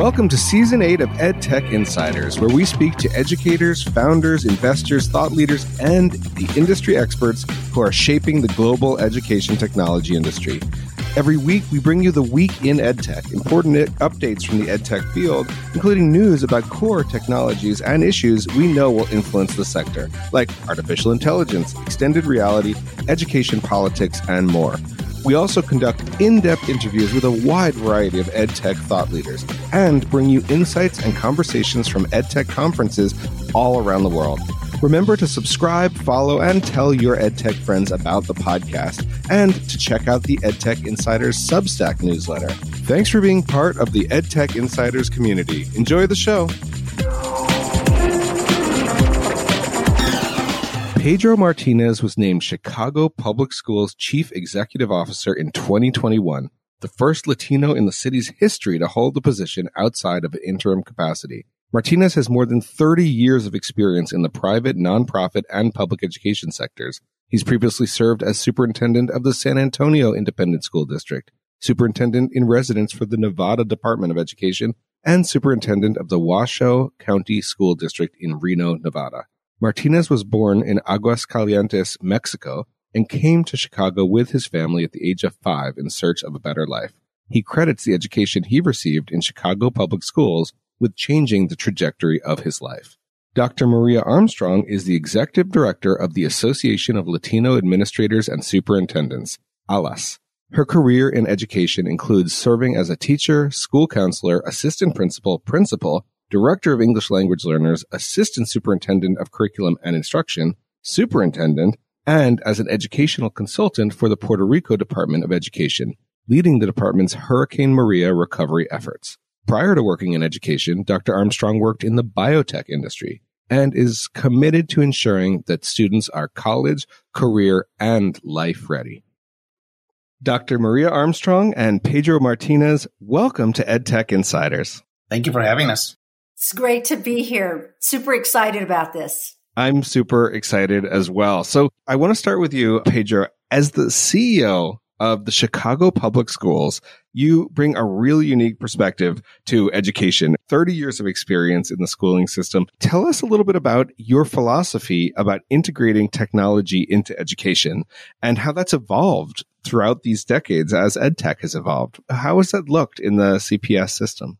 Welcome to Season 8 of EdTech Insiders, where we speak to educators, founders, investors, thought leaders, and the industry experts who are shaping the global education technology industry. Every week, we bring you the week in EdTech, important updates from the EdTech field, including news about core technologies and issues we know will influence the sector, like artificial intelligence, extended reality, education politics, and more. We also conduct in depth interviews with a wide variety of EdTech thought leaders and bring you insights and conversations from EdTech conferences all around the world. Remember to subscribe, follow, and tell your EdTech friends about the podcast and to check out the EdTech Insiders Substack newsletter. Thanks for being part of the EdTech Insiders community. Enjoy the show. Pedro Martinez was named Chicago Public Schools Chief Executive Officer in 2021, the first Latino in the city's history to hold the position outside of an interim capacity. Martinez has more than 30 years of experience in the private, nonprofit, and public education sectors. He's previously served as superintendent of the San Antonio Independent School District, superintendent in residence for the Nevada Department of Education, and superintendent of the Washoe County School District in Reno, Nevada. Martinez was born in Aguascalientes, Mexico, and came to Chicago with his family at the age of five in search of a better life. He credits the education he received in Chicago public schools with changing the trajectory of his life. Dr. Maria Armstrong is the executive director of the Association of Latino Administrators and Superintendents, ALAS. Her career in education includes serving as a teacher, school counselor, assistant principal, principal, director of English language learners, assistant superintendent of curriculum and instruction, superintendent, and as an educational consultant for the Puerto Rico Department of Education, leading the department's Hurricane Maria recovery efforts. Prior to working in education, Dr. Armstrong worked in the biotech industry and is committed to ensuring that students are college, career, and life ready. Dr. Maria Armstrong and Pedro Martinez, welcome to EdTech Insiders. Thank you for having us. It's great to be here. Super excited about this. I'm super excited as well. So I want to start with you, Pedro. As the CEO of the Chicago Public Schools, you bring a really unique perspective to education. 30 years of experience in the schooling system. Tell us a little bit about your philosophy about integrating technology into education and how that's evolved throughout these decades as EdTech has evolved. How has that looked in the CPS system?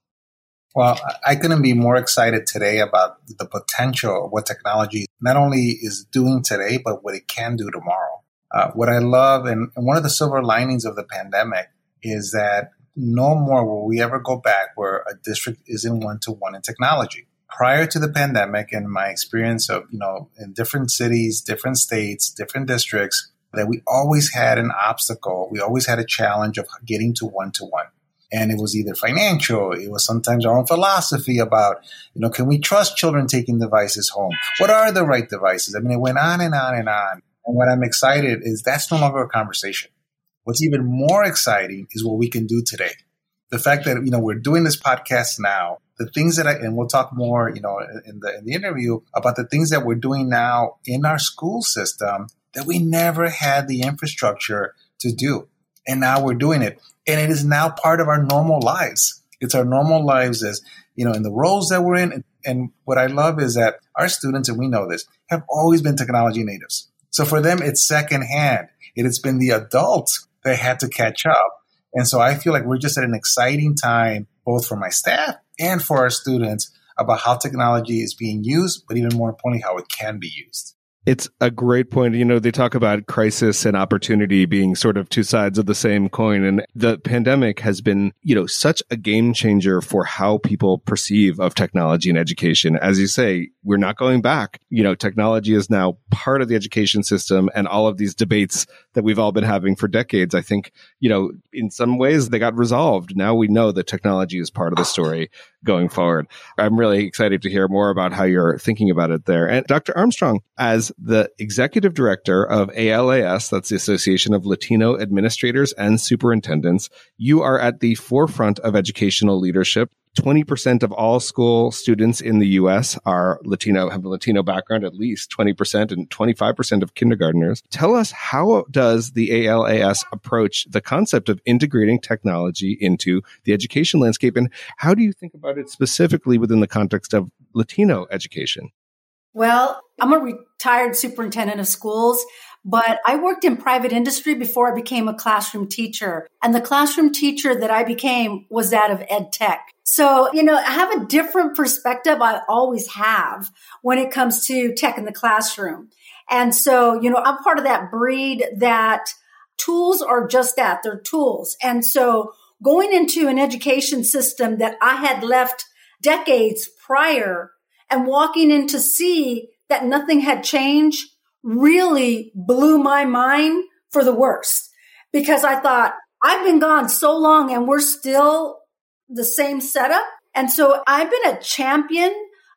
Well, I couldn't be more excited today about the potential of what technology not only is doing today, but what it can do tomorrow. Uh, what I love, and, and one of the silver linings of the pandemic is that no more will we ever go back where a district isn't one to one in technology. Prior to the pandemic and my experience of, you know, in different cities, different states, different districts, that we always had an obstacle. We always had a challenge of getting to one to one. And it was either financial, it was sometimes our own philosophy about, you know, can we trust children taking devices home? What are the right devices? I mean, it went on and on and on. And what I'm excited is that's no longer a conversation. What's even more exciting is what we can do today. The fact that you know we're doing this podcast now, the things that I and we'll talk more, you know, in the in the interview about the things that we're doing now in our school system that we never had the infrastructure to do. And now we're doing it. And it is now part of our normal lives. It's our normal lives as, you know, in the roles that we're in. And what I love is that our students, and we know this, have always been technology natives. So for them, it's secondhand. It has been the adults that had to catch up. And so I feel like we're just at an exciting time, both for my staff and for our students, about how technology is being used, but even more importantly, how it can be used. It's a great point. You know, they talk about crisis and opportunity being sort of two sides of the same coin. And the pandemic has been, you know, such a game changer for how people perceive of technology and education. As you say, we're not going back. You know, technology is now part of the education system and all of these debates that we've all been having for decades. I think, you know, in some ways they got resolved. Now we know that technology is part of the story going forward. I'm really excited to hear more about how you're thinking about it there. And Dr. Armstrong, as the executive director of ALAS, that's the Association of Latino Administrators and Superintendents, you are at the forefront of educational leadership. 20% of all school students in the US are Latino, have a Latino background, at least 20% and 25% of kindergarteners. Tell us how does the ALAS approach the concept of integrating technology into the education landscape? And how do you think about it specifically within the context of Latino education? Well, I'm a retired superintendent of schools. But I worked in private industry before I became a classroom teacher. And the classroom teacher that I became was that of ed tech. So, you know, I have a different perspective. I always have when it comes to tech in the classroom. And so, you know, I'm part of that breed that tools are just that. They're tools. And so going into an education system that I had left decades prior and walking in to see that nothing had changed really blew my mind for the worst because I thought I've been gone so long and we're still the same setup. And so I've been a champion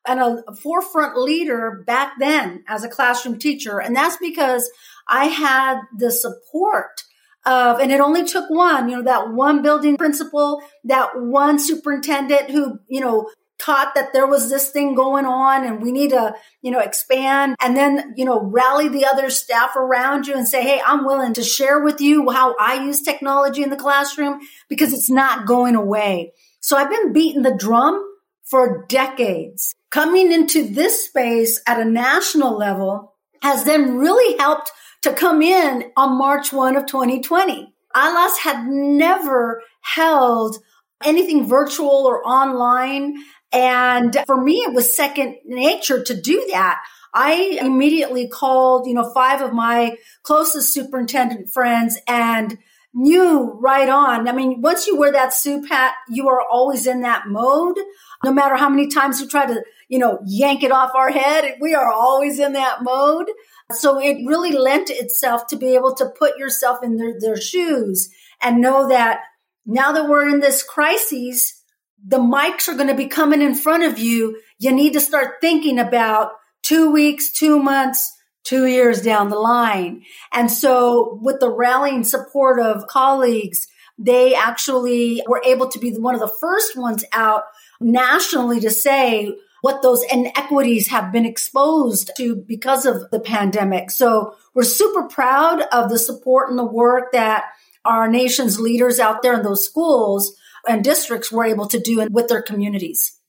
and a forefront leader back then as a classroom teacher. And that's because I had the support of, and it only took one, you know, that one building principal, that one superintendent who, you know, taught that there was this thing going on and we need to, you know, expand and then, you know, rally the other staff around you and say, Hey, I'm willing to share with you how I use technology in the classroom because it's not going away. So I've been beating the drum for decades. Coming into this space at a national level has then really helped to come in on March 1 of 2020. ALAS had never held anything virtual or online and for me, it was second nature to do that. I immediately called, you know, five of my closest superintendent friends and knew right on. I mean, once you wear that soup hat, you are always in that mode. No matter how many times you try to, you know, yank it off our head, we are always in that mode. So it really lent itself to be able to put yourself in their, their shoes and know that now that we're in this crisis, the mics are going to be coming in front of you. You need to start thinking about two weeks, two months, two years down the line. And so with the rallying support of colleagues, they actually were able to be one of the first ones out nationally to say what those inequities have been exposed to because of the pandemic. So we're super proud of the support and the work that our nation's leaders out there in those schools and districts were able to do with their communities.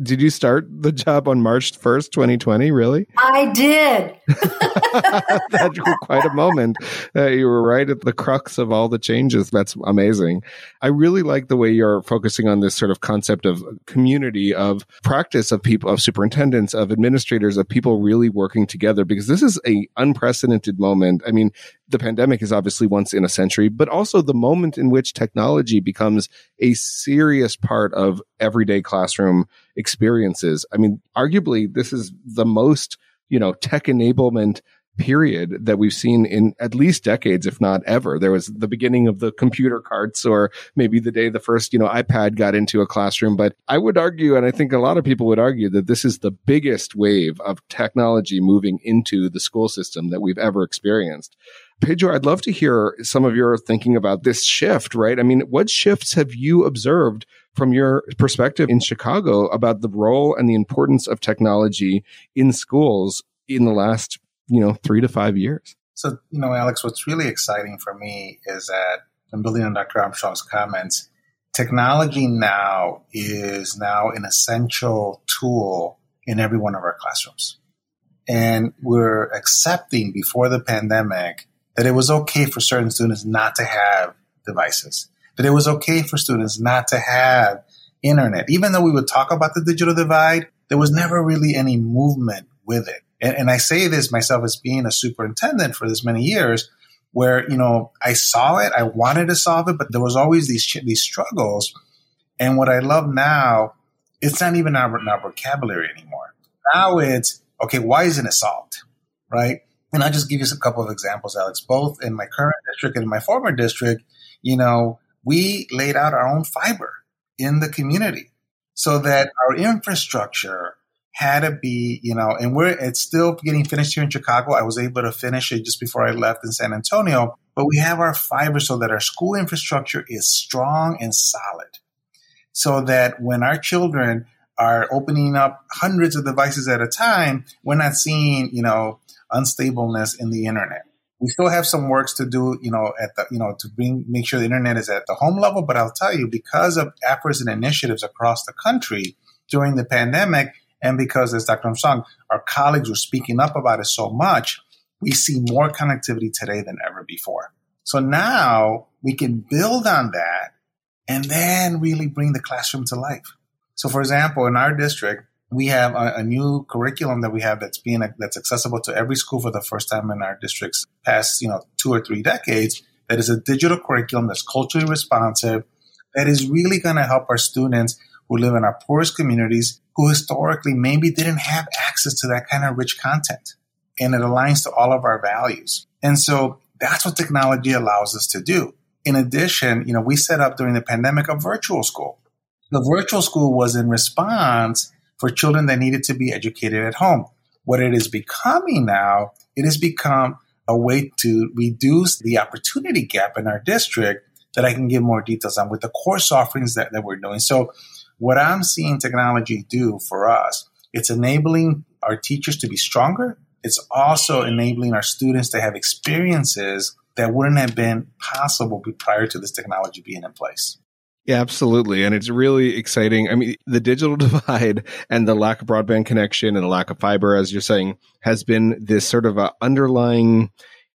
Did you start the job on March 1st, 2020? Really? I did. That's quite a moment. Uh, you were right at the crux of all the changes. That's amazing. I really like the way you're focusing on this sort of concept of community, of practice of people, of superintendents, of administrators, of people really working together, because this is a unprecedented moment. I mean, the pandemic is obviously once in a century, but also the moment in which technology becomes a serious part of everyday classroom experiences. I mean, arguably, this is the most, you know, tech enablement period that we've seen in at least decades, if not ever. There was the beginning of the computer carts or maybe the day the first, you know, iPad got into a classroom. But I would argue, and I think a lot of people would argue that this is the biggest wave of technology moving into the school system that we've ever experienced. Pedro, I'd love to hear some of your thinking about this shift, right? I mean, what shifts have you observed from your perspective in Chicago about the role and the importance of technology in schools in the last you know, three to five years. So, you know, Alex, what's really exciting for me is that, I'm building on Dr. Armstrong's comments, technology now is now an essential tool in every one of our classrooms. And we're accepting before the pandemic that it was okay for certain students not to have devices, that it was okay for students not to have internet. Even though we would talk about the digital divide, there was never really any movement with it and, and I say this myself as being a superintendent for this many years, where you know I saw it, I wanted to solve it, but there was always these these struggles. And what I love now, it's not even our, our vocabulary anymore. Now it's okay. Why isn't it solved, right? And I'll just give you a couple of examples, Alex. Both in my current district and in my former district, you know, we laid out our own fiber in the community so that our infrastructure had to be, you know, and we're it's still getting finished here in Chicago. I was able to finish it just before I left in San Antonio, but we have our fiber so that our school infrastructure is strong and solid. so that when our children are opening up hundreds of devices at a time, we're not seeing, you know, unstableness in the internet. We still have some works to do, you know, at the, you know, to bring, make sure the internet is at the home level. But I'll tell you, because of efforts and initiatives across the country during the pandemic, and because, as Dr. Armstrong, our colleagues were speaking up about it so much, we see more connectivity today than ever before. So now we can build on that and then really bring the classroom to life. So, for example, in our district, we have a, a, new curriculum that we have that's being that's accessible to every school for the first time in our district's past, you know, two or three decades. That is a digital curriculum that's culturally responsive, that is really going to help our students who live in our poorest communities, who historically maybe didn't have access to that kind of rich content, and it aligns to all of our values. And so that's what technology allows us to do. In addition, you know, we set up during the pandemic a virtual school. The virtual school was in response for children that needed to be educated at home. What it is becoming now, it has become a way to reduce the opportunity gap in our district that I can give more details on with the course offerings that, that we're doing. So what I'm seeing technology do for us, it's enabling our teachers to be stronger. It's also enabling our students to have experiences that wouldn't have been possible prior to this technology being in place. Yeah, absolutely. And it's really exciting. I mean, the digital divide and the lack of broadband connection and the lack of fiber, as you're saying, has been this sort of a underlying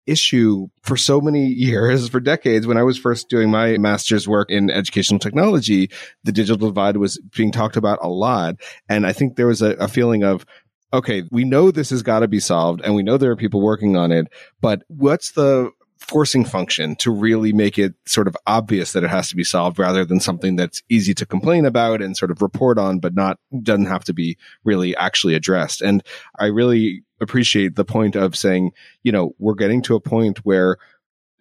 issue for so many years, for decades. When I was first doing my master's work in educational technology, the digital divide was being talked about a lot. And I think there was a, a feeling of, okay, we know this has got to be solved and we know there are people working on it, but what's the forcing function to really make it sort of obvious that it has to be solved rather than something that's easy to complain about and sort of report on, but not doesn't have to be really actually addressed. And I really appreciate the point of saying, you know, we're getting to a point where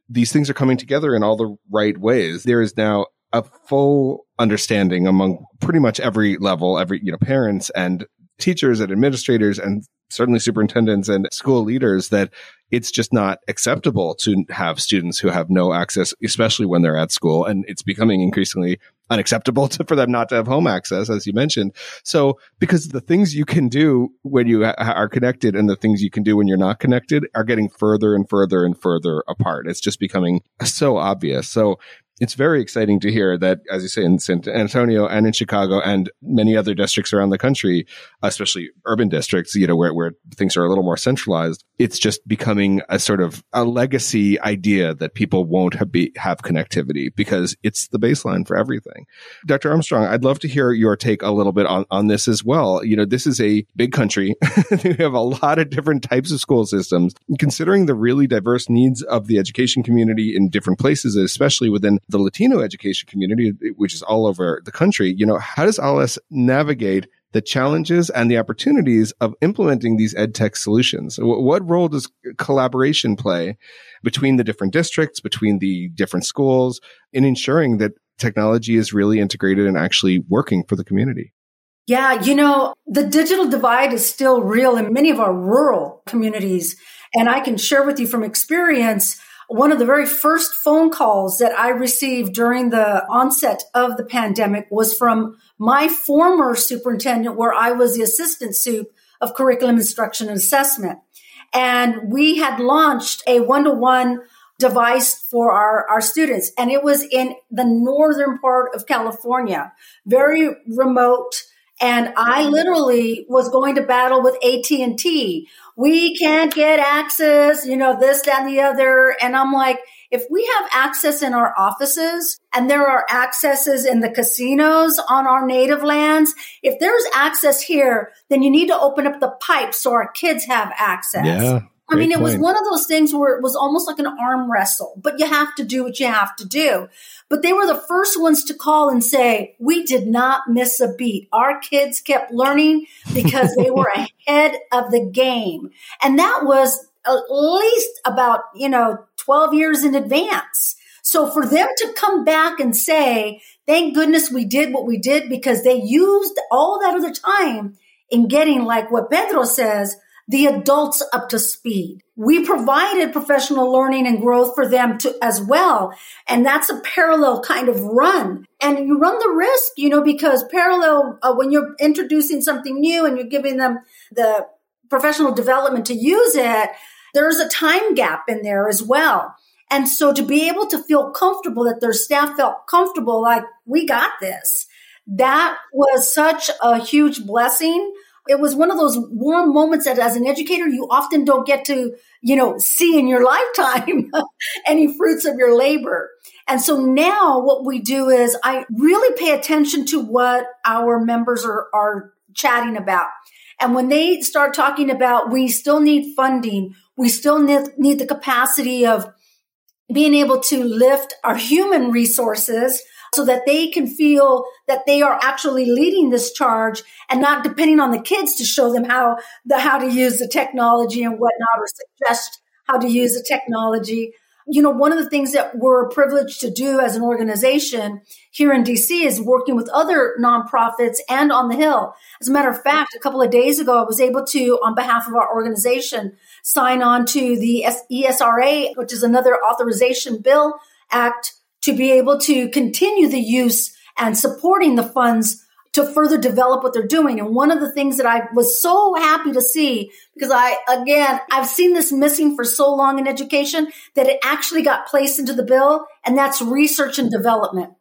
these things are coming together in all the right ways. There is now a full understanding among pretty much every level, every, you know, parents and teachers and administrators and certainly superintendents and school leaders that it's just not acceptable to have students who have no access, especially when they're at school. And it's becoming increasingly unacceptable to, for them not to have home access, as you mentioned. So, because the things you can do when you ha- are connected and the things you can do when you're not connected are getting further and further and further apart. It's just becoming so obvious. So, it's very exciting to hear that, as you say, in San Antonio and in Chicago and many other districts around the country, especially urban districts, you know, where, where things are a little more centralized, it's just becoming a sort of a legacy idea that people won't have, be, have connectivity because it's the baseline for everything. Dr. Armstrong, I'd love to hear your take a little bit on, on this as well. You know, this is a big country. we have a lot of different types of school systems. Considering the really diverse needs of the education community in different places, especially within the Latino education community, which is all over the country, you know, how does ALAS navigate the challenges and the opportunities of implementing these ed tech solutions? What role does collaboration play between the different districts, between the different schools in ensuring that technology is really integrated and actually working for the community? Yeah, you know, the digital divide is still real in many of our rural communities. And I can share with you from experience one of the very first phone calls that I received during the onset of the pandemic was from my former superintendent, where I was the assistant soup of curriculum instruction and assessment. And we had launched a one to one device for our, our students. And it was in the northern part of California, very remote. And I literally was going to battle with AT&T we can't get access, you know, this, that, and the other. And I'm like, if we have access in our offices and there are accesses in the casinos on our native lands, if there's access here, then you need to open up the pipes so our kids have access. Yeah. I mean, it was one of those things where it was almost like an arm wrestle, but you have to do what you have to do. But they were the first ones to call and say, we did not miss a beat. Our kids kept learning because they were ahead of the game. And that was at least about, you know, 12 years in advance. So for them to come back and say, thank goodness we did what we did because they used all that other time in getting like what Pedro says, the adults up to speed. We provided professional learning and growth for them to as well. And that's a parallel kind of run. And you run the risk, you know, because parallel, uh, when you're introducing something new and you're giving them the professional development to use it, there's a time gap in there as well. And so to be able to feel comfortable that their staff felt comfortable, like we got this, that was such a huge blessing it was one of those warm moments that as an educator, you often don't get to, you know, see in your lifetime any fruits of your labor. And so now what we do is I really pay attention to what our members are, are chatting about. And when they start talking about we still need funding, we still need, need the capacity of being able to lift our human resources so that they can feel that they are actually leading this charge and not depending on the kids to show them how the how to use the technology and whatnot or suggest how to use the technology. You know, one of the things that we're privileged to do as an organization here in DC is working with other nonprofits and on the Hill. As a matter of fact, a couple of days ago, I was able to, on behalf of our organization, sign on to the ESRA, which is another authorization bill act to be able to continue the use and supporting the funds to further develop what they're doing. And one of the things that I was so happy to see, because I, again, I've seen this missing for so long in education that it actually got placed into the bill, and that's research and development.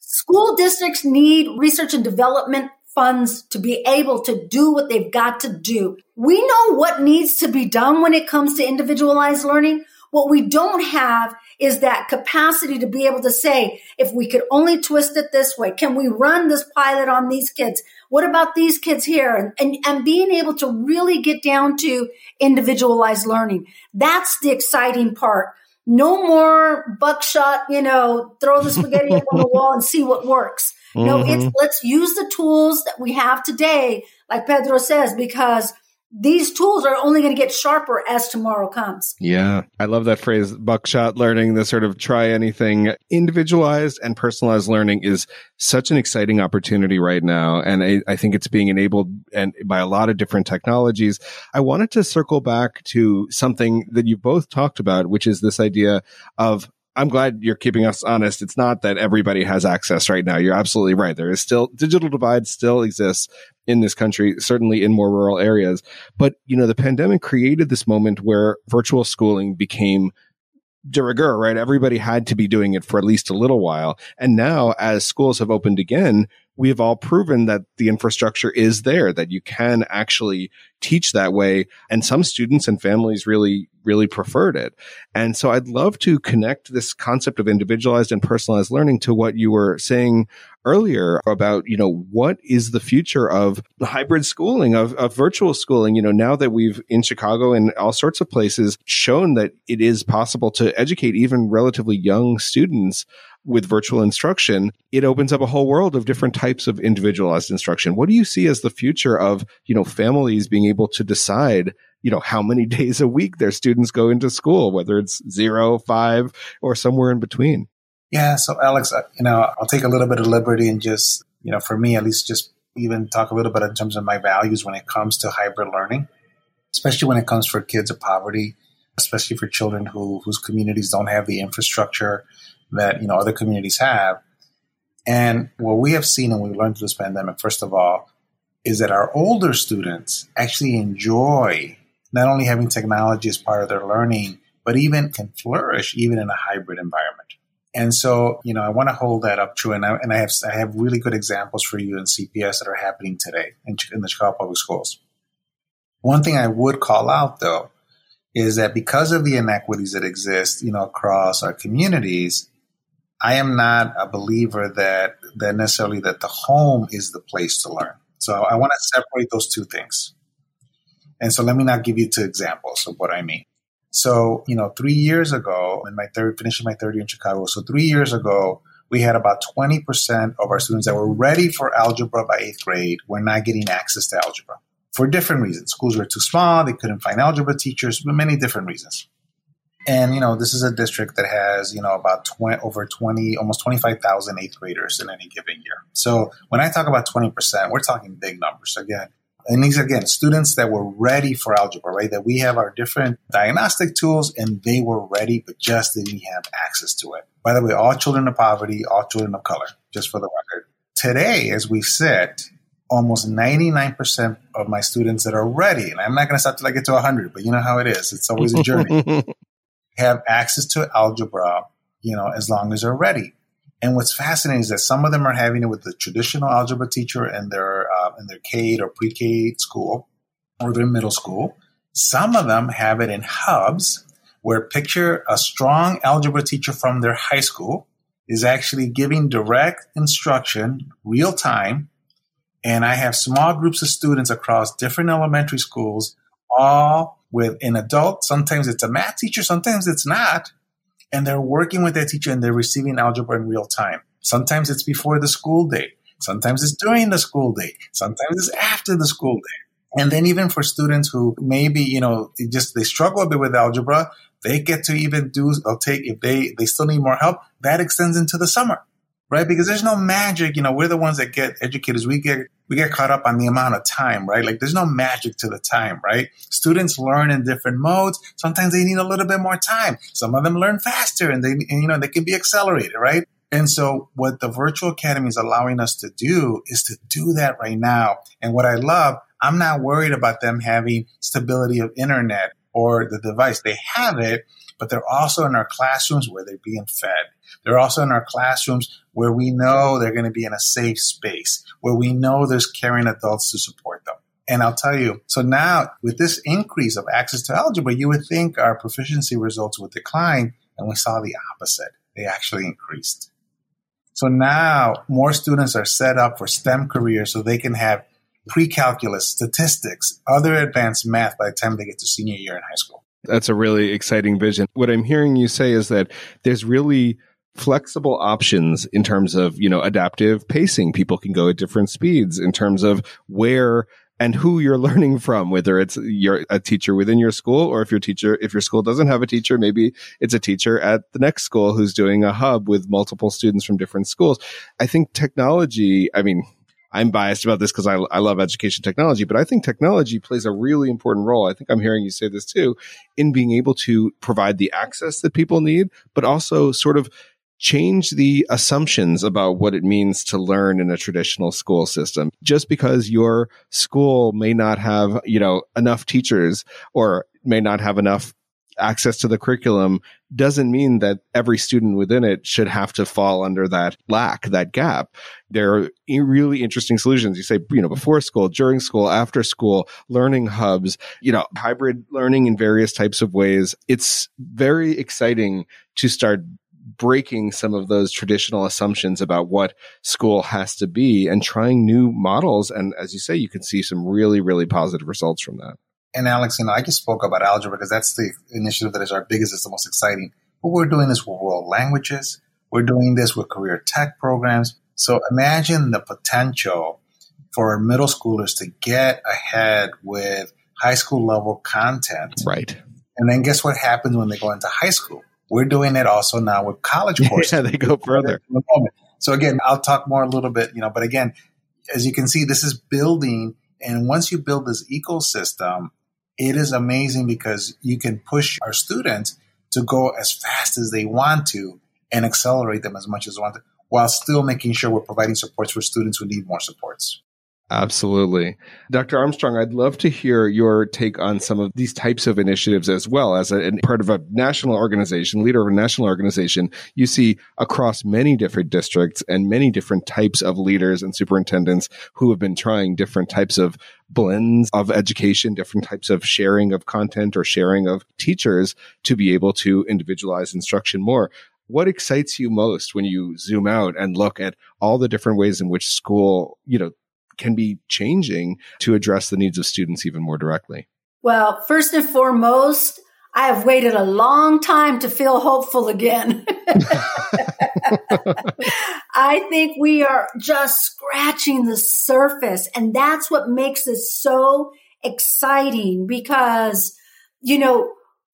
School districts need research and development funds to be able to do what they've got to do. We know what needs to be done when it comes to individualized learning. What we don't have is that capacity to be able to say, if we could only twist it this way, can we run this pilot on these kids? What about these kids here? And, and, and being able to really get down to individualized learning. That's the exciting part. No more buckshot, you know, throw the spaghetti up on the wall and see what works. Mm-hmm. No, it's mm-hmm. let's use the tools that we have today, like Pedro says, because these tools are only going to get sharper as tomorrow comes. Yeah. I love that phrase, buckshot learning, the sort of try anything. Individualized and personalized learning is such an exciting opportunity right now. And I, I, think it's being enabled and by a lot of different technologies. I wanted to circle back to something that you both talked about, which is this idea of I'm glad you're keeping us honest. It's not that everybody has access right now. You're absolutely right. There is still digital divide still exists in this country, certainly in more rural areas. But, you know, the pandemic created this moment where virtual schooling became de rigueur, right? Everybody had to be doing it for at least a little while. And now as schools have opened again, we have all proven that the infrastructure is there, that you can actually teach that way. And some students and families really, really preferred it. And so I'd love to connect this concept of individualized and personalized learning to what you were saying earlier about, you know, what is the future of hybrid schooling, of, of virtual schooling? You know, now that we've in Chicago and all sorts of places shown that it is possible to educate even relatively young students with virtual instruction, it opens up a whole world of different types of individualized instruction. What do you see as the future of, you know, families being able to decide, you know, how many days a week their students go into school, whether it's zero, five, or somewhere in between? Yeah. So Alex, uh, you know, I'll take a little bit of liberty and just, you know, for me, at least just even talk a little bit in terms of my values when it comes to hybrid learning, especially when it comes for kids of poverty, especially for children who, whose communities don't have the infrastructure that you know other communities have. And what we have seen and we learned through this pandemic, first of all, is that our older students actually enjoy not only having technology as part of their learning, but even can flourish even in a hybrid environment. And so, you know, I want to hold that up true. And I, and I have I have really good examples for you in CPS that are happening today in, in the Chicago Public Schools. One thing I would call out, though, is that because of the inequities that exist, you know, across our communities, I am not a believer that that necessarily that the home is the place to learn. So I want to separate those two things. And so let me now give you two examples of what I mean. So, you know, three years ago, in my third, finishing my third year in Chicago, so three years ago, we had about 20% of our students that were ready for algebra by eighth grade were not getting access to algebra for different reasons. Schools were too small, they couldn't find algebra teachers, many different reasons. And you know, this is a district that has you know about 20, over twenty, almost twenty five thousand eighth graders in any given year. So when I talk about twenty percent, we're talking big numbers. Again, And these, again, students that were ready for algebra, right? That we have our different diagnostic tools and they were ready, but just didn't have access to it. By the way, all children of poverty, all children of color, just for the record. Today, as we said, almost 99% of my students that are ready, and I'm not going to stop till I get to 100, but you know how it is. It's always a journey. have access to algebra, you know, as long as they're ready. And what's fascinating is that some of them are having it with the traditional algebra teacher in their uh, in their K or pre-K school or their middle school. Some of them have it in hubs, where picture a strong algebra teacher from their high school is actually giving direct instruction, real time, and I have small groups of students across different elementary schools, all with an adult. Sometimes it's a math teacher, sometimes it's not and they're working with that teacher and they're receiving algebra in real time. Sometimes it's before the school day. Sometimes it's during the school day. Sometimes it's after the school day. And then even for students who maybe, you know, just they struggle a bit with algebra, they get to even do, they'll take, if they, they still need more help, that extends into the summer right? Because there's no magic. You know, we're the ones that get educators. We get we get caught up on the amount of time, right? Like there's no magic to the time, right? Students learn in different modes. Sometimes they need a little bit more time. Some of them learn faster, and they and, you know they can be accelerated, right? And so, what the virtual academy is allowing us to do is to do that right now. And what I love, I'm not worried about them having stability of internet or the device. They have it, but they're also in our classrooms where they're being fed. They're also in our classrooms where we know they're going to be in a safe space, where we know there's caring adults to support them. And I'll tell you, so now with this increase of access to algebra, you would think our proficiency results would decline, and we saw the opposite. They actually increased. So now more students are set up for STEM careers so they can have pre-calculus, statistics, other advanced math by the time they get to senior year in high school. That's a really exciting vision. What I'm hearing you say is that there's really flexible options in terms of, you know, adaptive pacing. People can go at different speeds in terms of where and who you're learning from, whether it's you're a teacher within your school or if your teacher, if your school doesn't have a teacher, maybe it's a teacher at the next school who's doing a hub with multiple students from different schools. I think technology, I mean, I'm biased about this because I, I love education technology, but I think technology plays a really important role. I think I'm hearing you say this too in being able to provide the access that people need, but also sort of change the assumptions about what it means to learn in a traditional school system. Just because your school may not have, you know, enough teachers or may not have enough access to the curriculum doesn't mean that every student within it should have to fall under that lack, that gap. There are really interesting solutions. You say, you know, before school, during school, after school, learning hubs, you know, hybrid learning in various types of ways. It's very exciting to start breaking some of those traditional assumptions about what school has to be and trying new models. And as you say, you can see some really, really positive results from that. And Alex, you know, I just spoke about algebra because that's the initiative that is our biggest, it's the most exciting. But we're doing this with world languages. We're doing this with career tech programs. So imagine the potential for middle schoolers to get ahead with high school level content. Right. And then guess what happens when they go into high school? We're doing it also now with college courses. yeah, they go further. So again, I'll talk more a little bit, you know, but again, as you can see, this is building. And once you build this ecosystem, it is amazing because you can push our students to go as fast as they want to and accelerate them as much as they want to, while still making sure we're providing supports for students who need more supports. Absolutely. Dr. Armstrong, I'd love to hear your take on some of these types of initiatives as well. As a, part of a national organization, leader of a national organization, you see across many different districts and many different types of leaders and superintendents who have been trying different types of blends of education, different types of sharing of content or sharing of teachers to be able to individualize instruction more what excites you most when you zoom out and look at all the different ways in which school, you know, can be changing to address the needs of students even more directly? Well, first and foremost, I have waited a long time to feel hopeful again. I think we are just scratching the surface. And that's what makes this so exciting because, you know,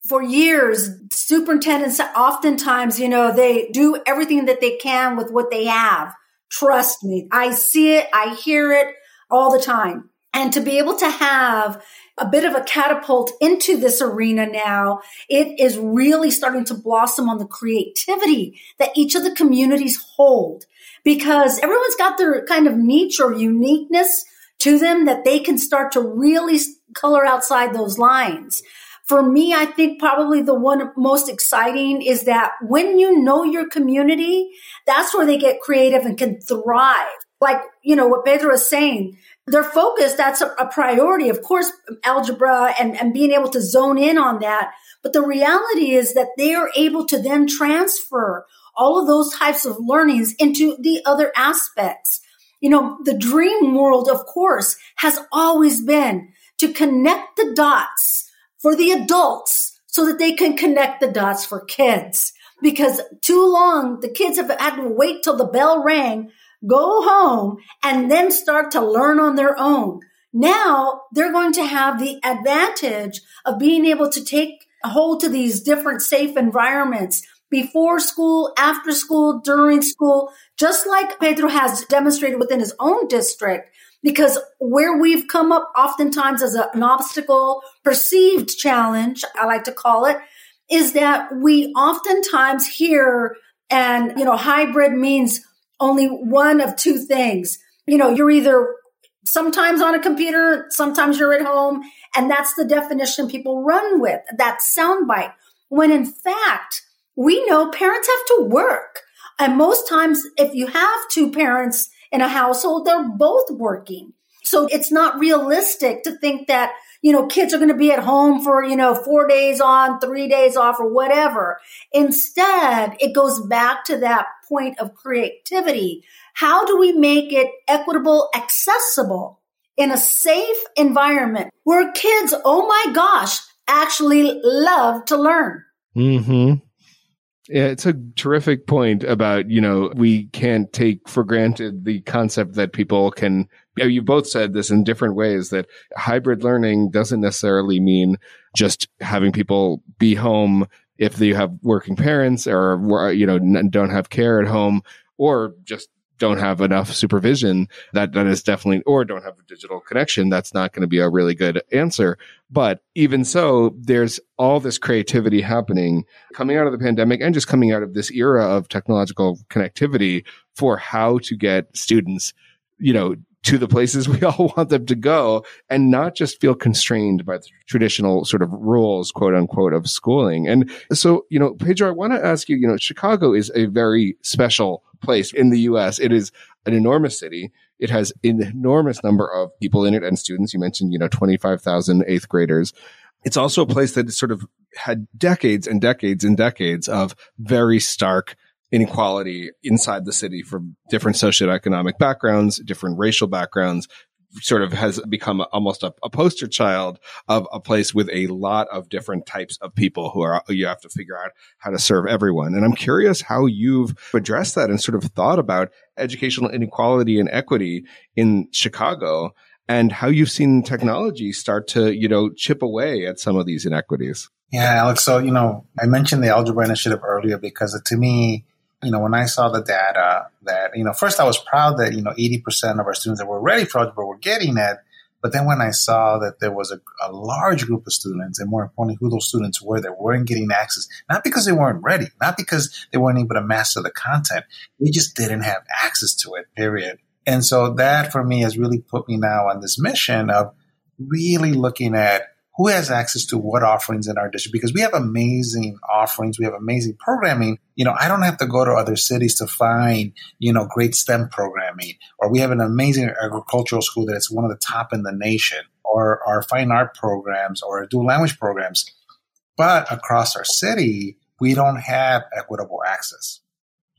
for years, superintendents oftentimes, you know, they do everything that they can with what they have. Trust me. I see it. I hear it all the time. And to be able to have a bit of a catapult into this arena now, it is really starting to blossom on the creativity that each of the communities hold because everyone's got their kind of niche or uniqueness to them that they can start to really color outside those lines. For me, I think probably the one most exciting is that when you know your community, that's where they get creative and can thrive. Like, you know, what Pedro is saying, their focus, that's a, a priority. Of course, algebra and, and being able to zone in on that. But the reality is that they are able to then transfer all of those types of learnings into the other aspects. You know, the dream world, of course, has always been to connect the dots for the adults so that they can connect the dots for kids. Because too long, the kids have had to wait till the bell rang, go home, and then start to learn on their own. Now they're going to have the advantage of being able to take hold to these different safe environments before school, after school, during school, just like Pedro has demonstrated within his own district. Because where we've come up oftentimes as a, an obstacle, perceived challenge, I like to call it, is that we oftentimes hear and, you know, hybrid means only one of two things. You know, you're either sometimes on a computer, sometimes you're at home, and that's the definition people run with, that soundbite. When in fact, we know parents have to work. And most times, if you have two parents in a household, they're both working. So it's not realistic to think that, you know, kids are going to be at home for, you know, four days on, three days off or whatever. Instead, it goes back to that point of creativity. How do we make it equitable, accessible in a safe environment where kids, oh my gosh, actually love to learn? Hmm. Yeah, it's a terrific point about, you know, we can't take for granted the concept that people can, you both said this in different ways that hybrid learning doesn't necessarily mean just having people be home if they have working parents or, you know, don't have care at home or just don't have enough supervision, that that is definitely, or don't have a digital connection, that's not going to be a really good answer. But even so, there's all this creativity happening coming out of the pandemic and just coming out of this era of technological connectivity for how to get students, you know, to the places we all want them to go and not just feel constrained by the traditional sort of rules, quote unquote, of schooling. And so, you know, Pedro, I want to ask you, you know, Chicago is a very special place in the US. It is an enormous city. It has an enormous number of people in it and students. You mentioned, you know, 25,000 eighth graders. It's also a place that sort of had decades and decades and decades of very stark inequality inside the city from different socioeconomic backgrounds, different racial backgrounds, sort of has become almost a, a, poster child of a place with a lot of different types of people who are you have to figure out how to serve everyone. And i'm curious how you've addressed that and sort of thought about educational inequality and equity in chicago and how you've seen technology start to you know chip away at some of these inequities. Yeah alex so you know i mentioned the algebra initiative earlier because to me you know, when I saw the data that, you know, first I was proud that, you know, 80% of our students that were ready for algebra were getting it. But then when I saw that there was a, a, large group of students, and more importantly, who those students were that weren't getting access, not because they weren't ready, not because they weren't able to master the content, they just didn't have access to it, period. And so that for me has really put me now on this mission of really looking at who has access to what offerings in our district? Because we have amazing offerings. We have amazing programming. You know i don't have to go to other cities to find you know great stem programming. Or we have an amazing agricultural school that's one of the top in the nation. Or our fine art programs or dual language programs. But across our city we don't have equitable access.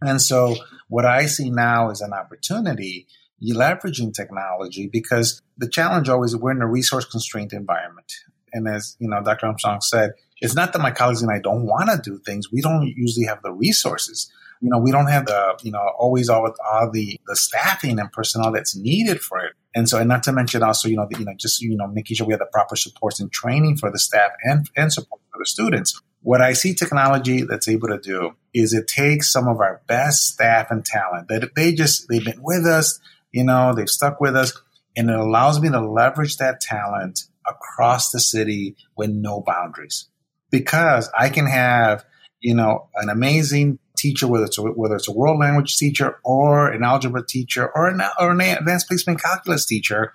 And so what i see now is an opportunity leveraging technology because the challenge always we're in a resource constrained environment and as you know, Dr. Armstrong said, it's not that my colleagues and I don't want to do things. We don't usually have the resources. You know, we don't have the, you know, always all, all the, the staffing and personnel that's needed for it. And so, and not to mention also, you know, the, you know, just, you know, making sure we have the proper supports and training for the staff and, and support for the students. What I see technology that's able to do is it takes some of our best staff and talent that they just, they've been with us, you know, they've stuck with us And it allows me to leverage that talent across the city with no boundaries because I can have, you know, an amazing teacher, whether it's a, whether it's a world language teacher or an algebra teacher or an, or an advanced placement calculus teacher.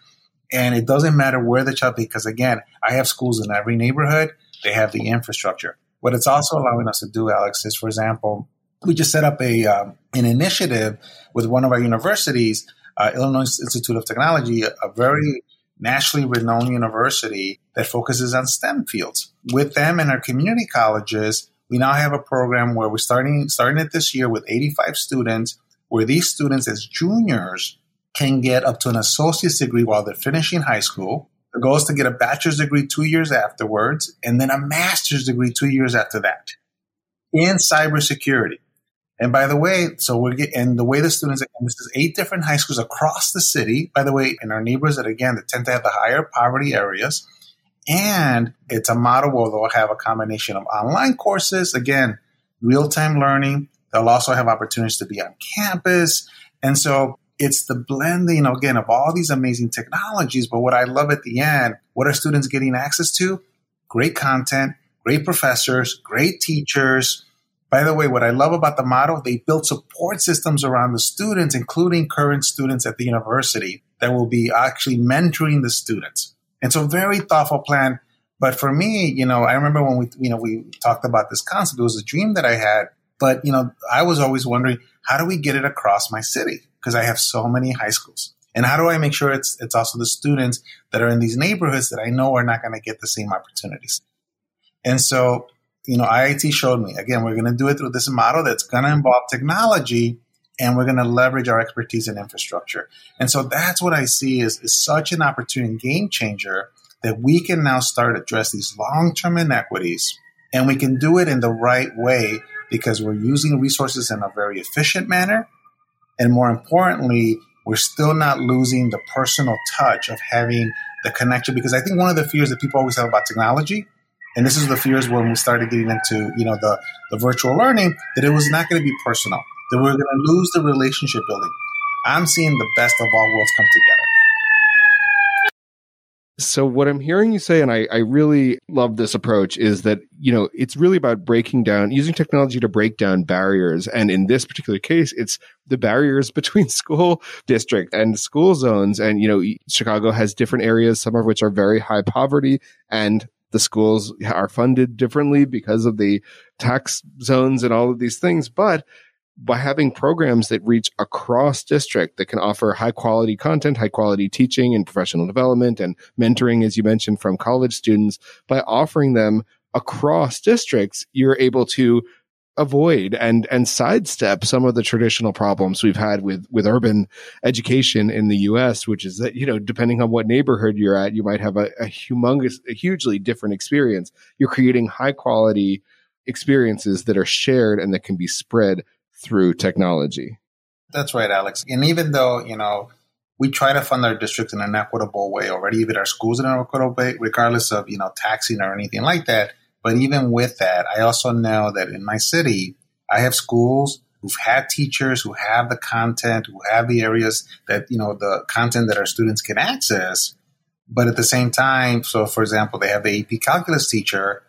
And it doesn't matter where the child, because again, I have schools in every neighborhood. They have the infrastructure. What it's also allowing us to do, Alex, is, for example, we just set up a um, an initiative with one of our universities, uh, Illinois Institute of Technology, a, a very nationally renowned university that focuses on STEM fields. With them and our community colleges, we now have a program where we're starting starting it this year with 85 students, where these students as juniors can get up to an associate's degree while they're finishing high school. The goal is to get a bachelor's degree two years afterwards, and then a master's degree two years after that in cybersecurity. And by the way, so we're getting, and the way the students, and this is eight different high schools across the city, by the way, in our neighborhoods that again, that tend to have the higher poverty areas. And it's a model where they'll have a combination of online courses, again, real time learning. They'll also have opportunities to be on campus. And so it's the blending again of all these amazing technologies. But what I love at the end, what are students getting access to? Great content, great professors, great teachers. By the way, what I love about the model, they built support systems around the students, including current students at the university that will be actually mentoring the students. And so very thoughtful plan. But for me, you know, I remember when we, you know, we talked about this concept, it was a dream that I had. But, you know, I was always wondering, how do we get it across my city? Because I have so many high schools. And how do I make sure it's, it's also the students that are in these neighborhoods that I know are not going to get the same opportunities? And so, you know, IIT showed me, again, we're going to do it through this model that's going to involve technology and we're going to leverage our expertise in infrastructure. And so that's what I see is, is such an opportunity game changer that we can now start address these long-term inequities and we can do it in the right way because we're using resources in a very efficient manner. And more importantly, we're still not losing the personal touch of having the connection. Because I think one of the fears that people always have about technology, and this is the fears when we started getting into, you know, the, the virtual learning, that it was not going to be personal that we're going to lose the relationship building. I'm seeing the best of all worlds come together. So what I'm hearing you say, and I, I really love this approach, is that, you know, it's really about breaking down, using technology to break down barriers. And in this particular case, it's the barriers between school district and school zones. And, you know, Chicago has different areas, some of which are very high poverty and the schools are funded differently because of the tax zones and all of these things. But by having programs that reach across district that can offer high quality content, high quality teaching and professional development and mentoring, as you mentioned, from college students, by offering them across districts, you're able to avoid and and sidestep some of the traditional problems we've had with with urban education in the US which is that you know depending on what neighborhood you're at you might have a, a humongous a hugely different experience you're creating high quality experiences that are shared and that can be spread through technology. That's right, Alex. And even though, you know, we try to fund our districts in an equitable way already, even our schools in an equitable way, regardless of, you know, taxing or anything like that. But even with that, I also know that in my city, I have schools who've had teachers who have the content, who have the areas that, you know, the content that our students can access. But at the same time, so for example, they have the AP calculus teacher.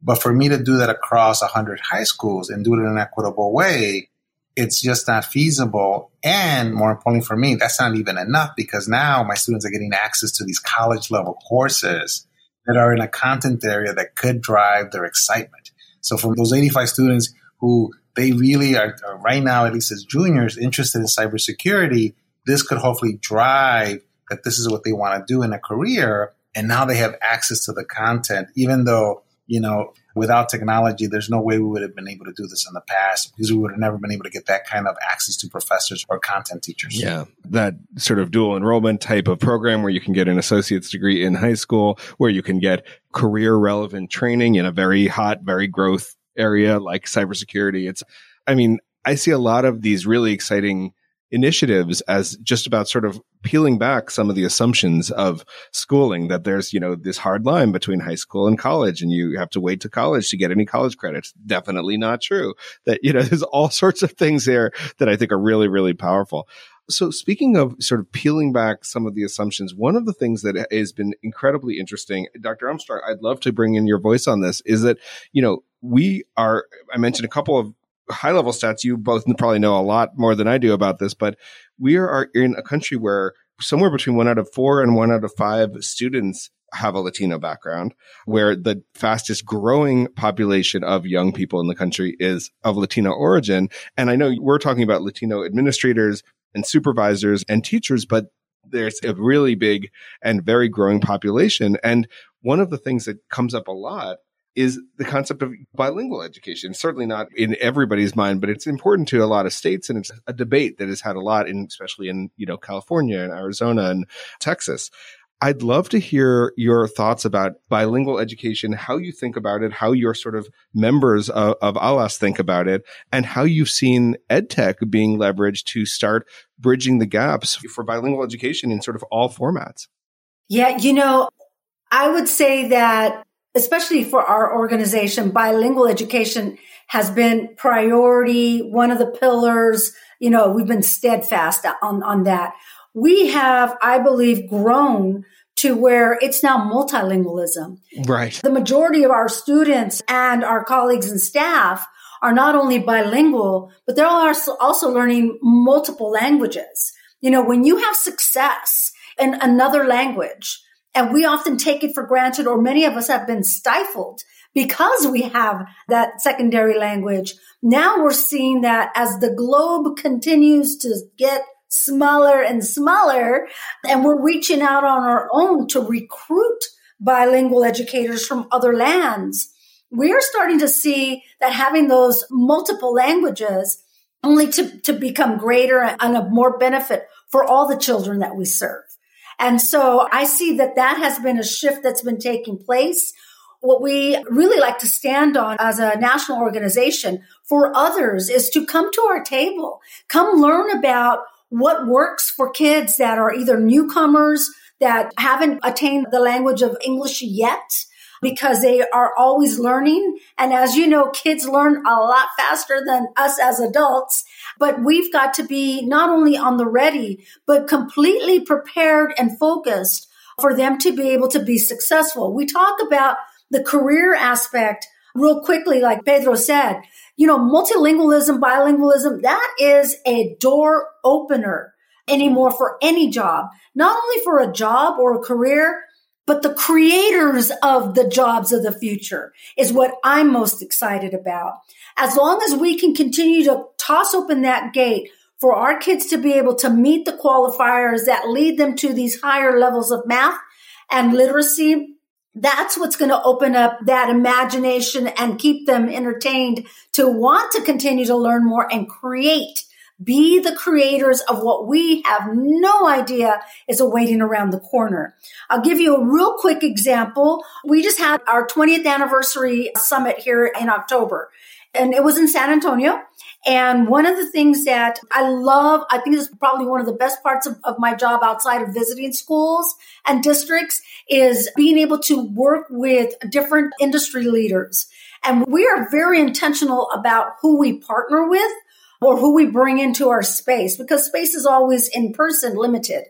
But for me to do that across 100 high schools and do it in an equitable way, it's just not feasible. And more importantly for me, that's not even enough because now my students are getting access to these college level courses that are in a content area that could drive their excitement. So from those 85 students who they really are, are right now, at least as juniors, interested in cybersecurity, this could hopefully drive that this is what they want to do in a career. And now they have access to the content, even though, you know, without technology, there's no way we would have been able to do this in the past because we would have never been able to get that kind of access to professors or content teachers. Yeah. That sort of dual enrollment type of program where you can get an associate's degree in high school, where you can get career relevant training in a very hot, very growth area like cybersecurity. It's, I mean, I see a lot of these really exciting initiatives as just about sort of peeling back some of the assumptions of schooling that there's, you know, this hard line between high school and college and you have to wait to college to get any college credits. Definitely not true. That, you know, there's all sorts of things there that I think are really, really powerful. So, speaking of sort of peeling back some of the assumptions, one of the things that has been incredibly interesting, Dr. Armstrong, I'd love to bring in your voice on this, is that, you know, we are, I mentioned a couple of high level stats. You both probably know a lot more than I do about this, but we are in a country where somewhere between one out of four and one out of five students have a Latino background, where the fastest growing population of young people in the country is of Latino origin. And I know we're talking about Latino administrators and supervisors and teachers, but there's a really big and very growing population. And one of the things that comes up a lot is the concept of bilingual education. Certainly not in everybody's mind, but it's important to a lot of states. And it's a debate that has had a lot in, especially in, you know, California and Arizona and Texas. I'd love to hear your thoughts about bilingual education, how you think about it, how your sort of members of, of ALAS think about it, and how you've seen EdTech being leveraged to start bridging the gaps for bilingual education in sort of all formats. Yeah, you know, I would say that especially for our organization, bilingual education has been priority, one of the pillars. You know, we've been steadfast on, on that we have, I believe, grown to where it's now multilingualism. Right. The majority of our students and our colleagues and staff are not only bilingual, but they're also, also learning multiple languages. You know, when you have success in another language, and we often take it for granted, or many of us have been stifled because we have that secondary language. Now we're seeing that as the globe continues to get smaller and smaller. And we're reaching out on our own to recruit bilingual educators from other lands. We're starting to see that having those multiple languages only to, to become greater and of more benefit for all the children that we serve. And so I see that that has been a shift that's been taking place. What we really like to stand on as a national organization for others is to come to our table, come learn about what works for kids that are either newcomers that haven't attained the language of English yet because they are always learning. And as you know, kids learn a lot faster than us as adults, but we've got to be not only on the ready, but completely prepared and focused for them to be able to be successful. We talk about the career aspect real quickly, like Pedro said you know, multilingualism, bilingualism, that is a door opener anymore for any job, not only for a job or a career, but the creators of the jobs of the future is what I'm most excited about. As long as we can continue to toss open that gate for our kids to be able to meet the qualifiers that lead them to these higher levels of math and literacy, that's what's going to open up that imagination and keep them entertained to want to continue to learn more and create. Be the creators of what we have no idea is awaiting around the corner. I'll give you a real quick example. We just had our 20th anniversary summit here in October and it was in San Antonio. And one of the things that I love, I think is probably one of the best parts of, of, my job outside of visiting schools and districts is being able to work with different industry leaders. And we are very intentional about who we partner with or who we bring into our space because space is always in person limited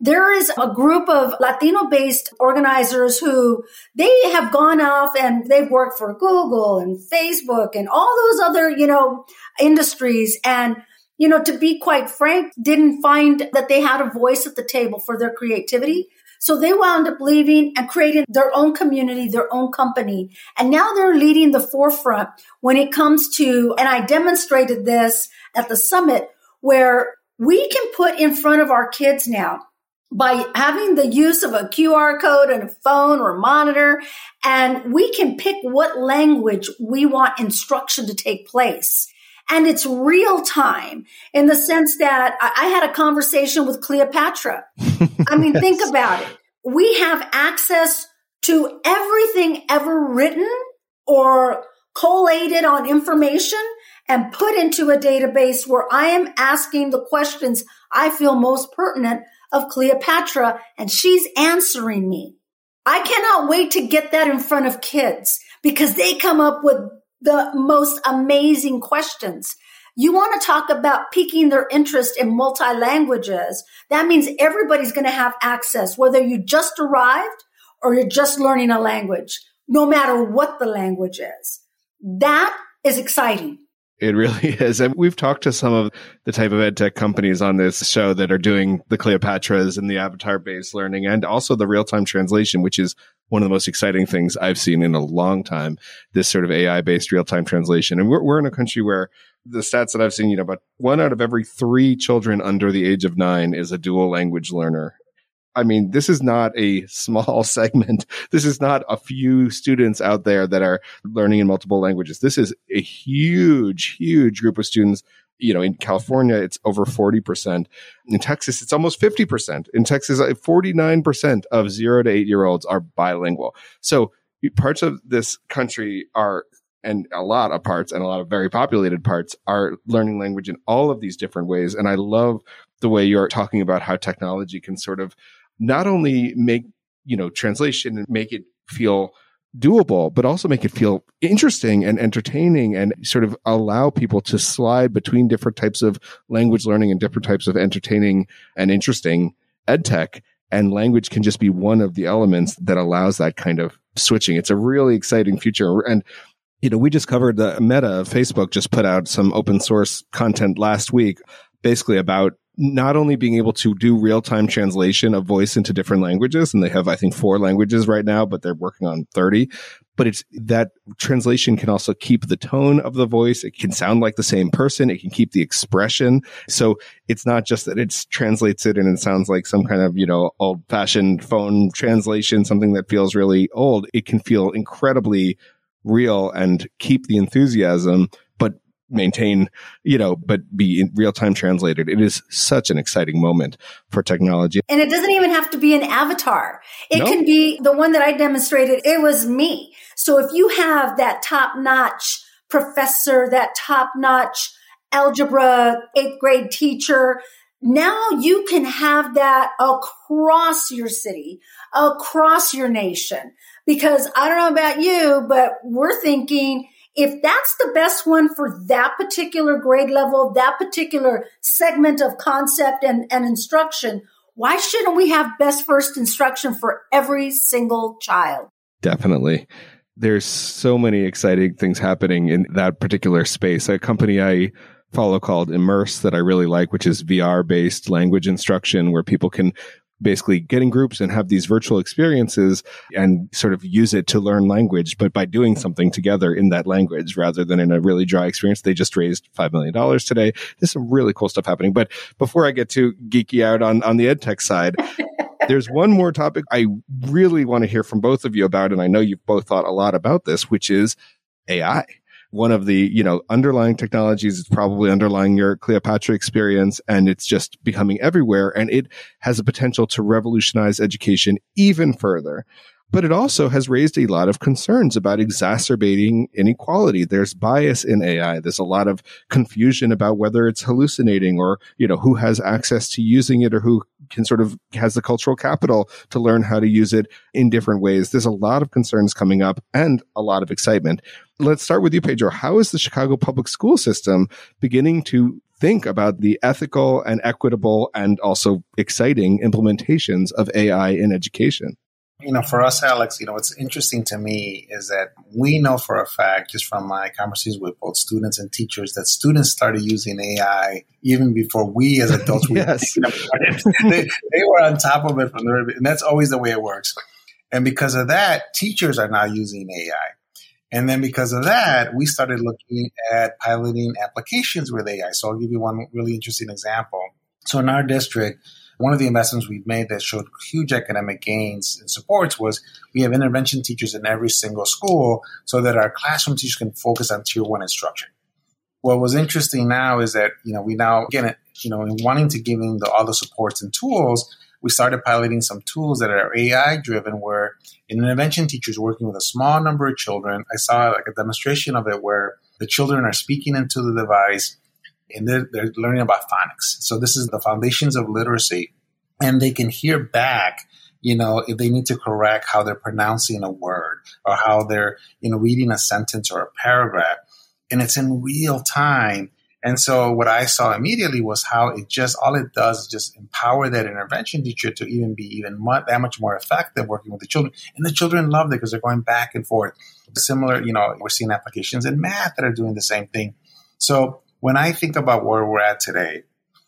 there is a group of Latino based organizers who they have gone off and they've worked for Google and Facebook and all those other, you know, industries. And, you know, to be quite frank, didn't find that they had a voice at the table for their creativity. So they wound up leaving and creating their own community, their own company. And now they're leading the forefront when it comes to, and I demonstrated this at the summit where we can put in front of our kids now by having the use of a QR code and a phone or a monitor, and we can pick what language we want instruction to take place. And it's real time in the sense that I had a conversation with Cleopatra. I mean, yes. think about it. We have access to everything ever written or collated on information and put into a database where I am asking the questions I feel most pertinent of Cleopatra and she's answering me. I cannot wait to get that in front of kids because they come up with the most amazing questions. You want to talk about piquing their interest in multi languages. That means everybody's going to have access, whether you just arrived or you're just learning a language, no matter what the language is. That is exciting. It really is. And we've talked to some of the type of ed tech companies on this show that are doing the Cleopatras and the avatar based learning and also the real time translation, which is one of the most exciting things I've seen in a long time. This sort of AI based real time translation. And we're, we're in a country where the stats that I've seen, you know, about one out of every three children under the age of nine is a dual language learner. I mean, this is not a small segment. This is not a few students out there that are learning in multiple languages. This is a huge, huge group of students. You know, in California, it's over 40%. In Texas, it's almost 50%. In Texas, uh, 49% of zero to eight year olds are bilingual. So parts of this country are and a lot of parts and a lot of very populated parts are learning language in all of these different ways. And I love the way you're talking about how technology can sort of not only make, you know, translation and make it feel doable, but also make it feel interesting and entertaining and sort of allow people to slide between different types of language learning and different types of entertaining and interesting ed tech. And language can just be one of the elements that allows that kind of switching. It's a really exciting future. And you know, we just covered the Meta, Facebook just put out some open source content last week, basically about not only being able to do real time translation of voice into different languages, and they have, I think, four languages right now, but they're working on 30. But it's that translation can also keep the tone of the voice. It can sound like the same person. It can keep the expression. So it's not just that it translates it and it sounds like some kind of, you know, old fashioned phone translation, something that feels really old. It can feel incredibly real and keep the enthusiasm, maintain, you know, but be in real time translated. It is such an exciting moment for technology. And it doesn't even have to be an avatar. It no. can be the one that I demonstrated. It was me. So if you have that top notch professor, that top notch algebra eighth grade teacher, now you can have that across your city, across your nation. Because I don't know about you, but we're thinking if that's the best one for that particular grade level, that particular segment of concept and, and instruction, why shouldn't we have best first instruction for every single child? Definitely. There's so many exciting things happening in that particular space. A company I follow called Immerse that I really like, which is VR based language instruction where people can basically get in groups and have these virtual experiences and sort of use it to learn language, but by doing something together in that language rather than in a really dry experience. They just raised $5 million today. There's some really cool stuff happening. But before I get too geeky out on, on the ed tech side, there's one more topic I really want to hear from both of you about. And I know you've both thought a lot about this, which is AI one of the, you know, underlying technologies is probably underlying your Cleopatra experience and it's just becoming everywhere. And it has a potential to revolutionize education even further but it also has raised a lot of concerns about exacerbating inequality. There's bias in AI. There's a lot of confusion about whether it's hallucinating or, you know, who has access to using it or who can sort of has the cultural capital to learn how to use it in different ways. There's a lot of concerns coming up and a lot of excitement. Let's start with you, Pedro. How is the Chicago public school system beginning to think about the ethical and equitable and also exciting implementations of AI in education? You know, for us, Alex, you know, what's interesting to me is that we know for a fact, just from my conversations with both students and teachers, that students started using AI even before we as adults were yes. they, they were on top of it from the and that's always the way it works. And because of that, teachers are now using AI. And then because of that, we started looking at piloting applications with AI. So I'll give you one really interesting example. So in our district, one of the investments we've made that showed huge academic gains and supports was we have intervention teachers in every single school so that our classroom teachers can focus on tier one instruction. What was interesting now is that, you know, we now, again, you know, in wanting to give them the, all the supports and tools, we started piloting some tools that are AI driven where an intervention teacher is working with a small number of children. I saw like a demonstration of it where the children are speaking into the device and they're, they're learning about phonics. So this is the foundations of literacy, and they can hear back you know, if they need to correct how they're pronouncing a word or how they're, you know, reading a sentence or a paragraph. And it's in real time. And so what I saw immediately was how it just, all it does is just empower that intervention teacher to even be even much, that much more effective working with the children. And the children love it because they're going back and forth. Similar, you know, we're seeing applications in math that are doing the same thing. So when I think about where we're at today,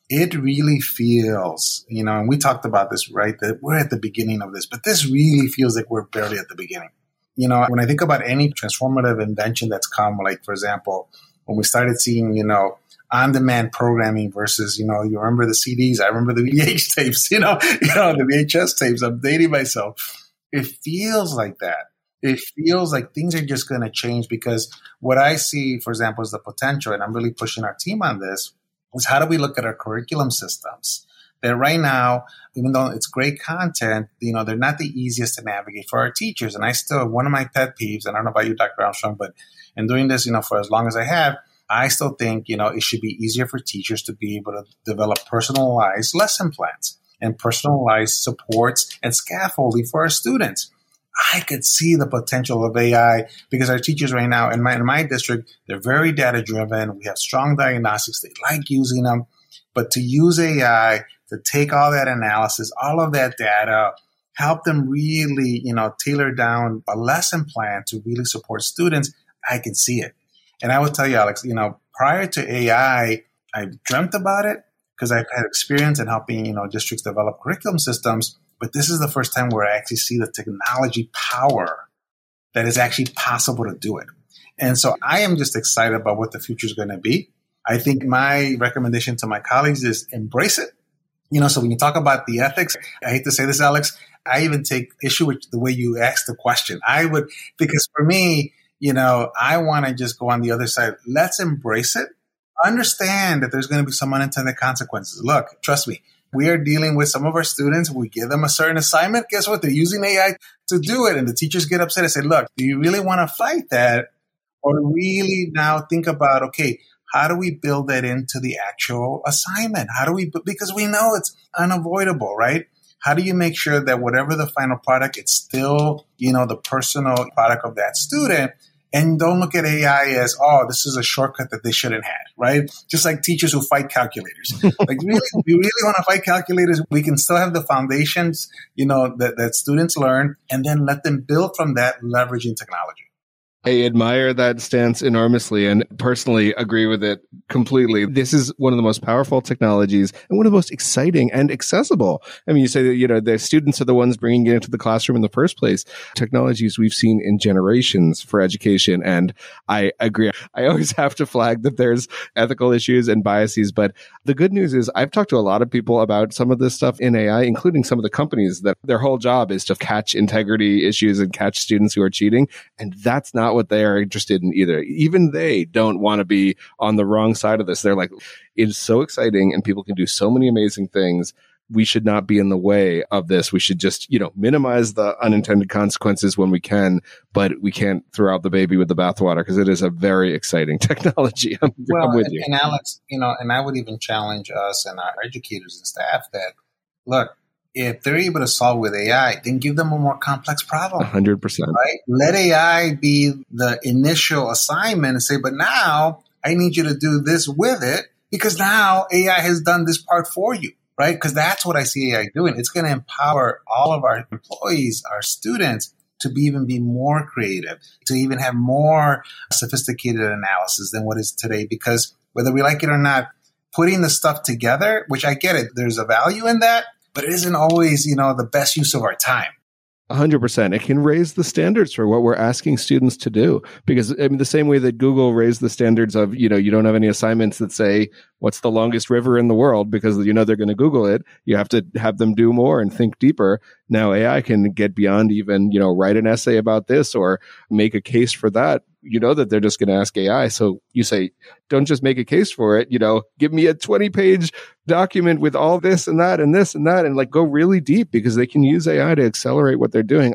it really feels, you know, and we talked about this, right? That we're at the beginning of this, but this really feels like we're barely at the beginning. You know, when I think about any transformative invention that's come, like, for example, when we started seeing, you know, on demand programming versus, you know, you remember the CDs, I remember the VH tapes, you know, you know, the VHS tapes, I'm dating myself. It feels like that. It feels like things are just going to change because what I see, for example, is the potential, and I'm really pushing our team on this, is how do we look at our curriculum systems? That right now, even though it's great content, you know, they're not the easiest to navigate for our teachers. And I still, one of my pet peeves, and I don't know about you, Dr. Armstrong, but in doing this, you know, for as long as I have, I still think, you know, it should be easier for teachers to be able to develop personalized lesson plans and personalized supports and scaffolding for our students. I could see the potential of AI because our teachers right now in my, in my district, they're very data driven. We have strong diagnostics. They like using them. But to use AI to take all that analysis, all of that data, help them really, you know, tailor down a lesson plan to really support students, I can see it. And I will tell you, Alex, you know, prior to AI, I dreamt about it because I've had experience in helping, you know, districts develop curriculum systems. But this is the first time where I actually see the technology power that is actually possible to do it. And so I am just excited about what the future is going to be. I think my recommendation to my colleagues is embrace it. You know, so when you talk about the ethics, I hate to say this, Alex, I even take issue with the way you ask the question. I would, because for me, you know, I want to just go on the other side. Let's embrace it. Understand that there's going to be some unintended consequences. Look, trust me, we are dealing with some of our students. We give them a certain assignment. Guess what? They're using AI to do it. And the teachers get upset and say, look, do you really want to fight that? Or really now think about, okay, how do we build that into the actual assignment? How do we, because we know it's unavoidable, right? How do you make sure that whatever the final product, it's still, you know, the personal product of that student? And don't look at AI as, oh, this is a shortcut that they shouldn't have, right? Just like teachers who fight calculators. like, really, we really want to fight calculators. We can still have the foundations, you know, that, that students learn and then let them build from that leveraging technology. I admire that stance enormously and personally agree with it completely. This is one of the most powerful technologies and one of the most exciting and accessible. I mean, you say that, you know, the students are the ones bringing it into the classroom in the first place. Technologies we've seen in generations for education. And I agree. I always have to flag that there's ethical issues and biases. But the good news is I've talked to a lot of people about some of this stuff in AI, including some of the companies that their whole job is to catch integrity issues and catch students who are cheating. And that's not not what they are interested in either. Even they don't want to be on the wrong side of this. They're like, it's so exciting and people can do so many amazing things. We should not be in the way of this. We should just, you know, minimize the unintended consequences when we can, but we can't throw out the baby with the bathwater because it is a very exciting technology. I'm, well, I'm with and, you. And Alex, you know, and I would even challenge us and our educators and staff that, look, if they're able to solve with AI, then give them a more complex problem. hundred percent. Right? Let AI be the initial assignment and say, but now I need you to do this with it because now AI has done this part for you. Right? Because that's what I see AI doing. It's going to empower all of our employees, our students to be even be more creative, to even have more sophisticated analysis than what is today. Because whether we like it or not, putting the stuff together, which I get it, there's a value in that but it isn't always, you know, the best use of our time. 100%. It can raise the standards for what we're asking students to do. Because, I mean, the same way that Google raised the standards of, you know, you don't have any assignments that say, what's the longest river in the world? Because you know they're going to Google it. You have to have them do more and think deeper. Now AI can get beyond even, you know, write an essay about this or make a case for that you know that they're just going to ask AI. So you say, don't just make a case for it. You know, give me a 20 page document with all this and that and this and that and like go really deep because they can use AI to accelerate what they're doing.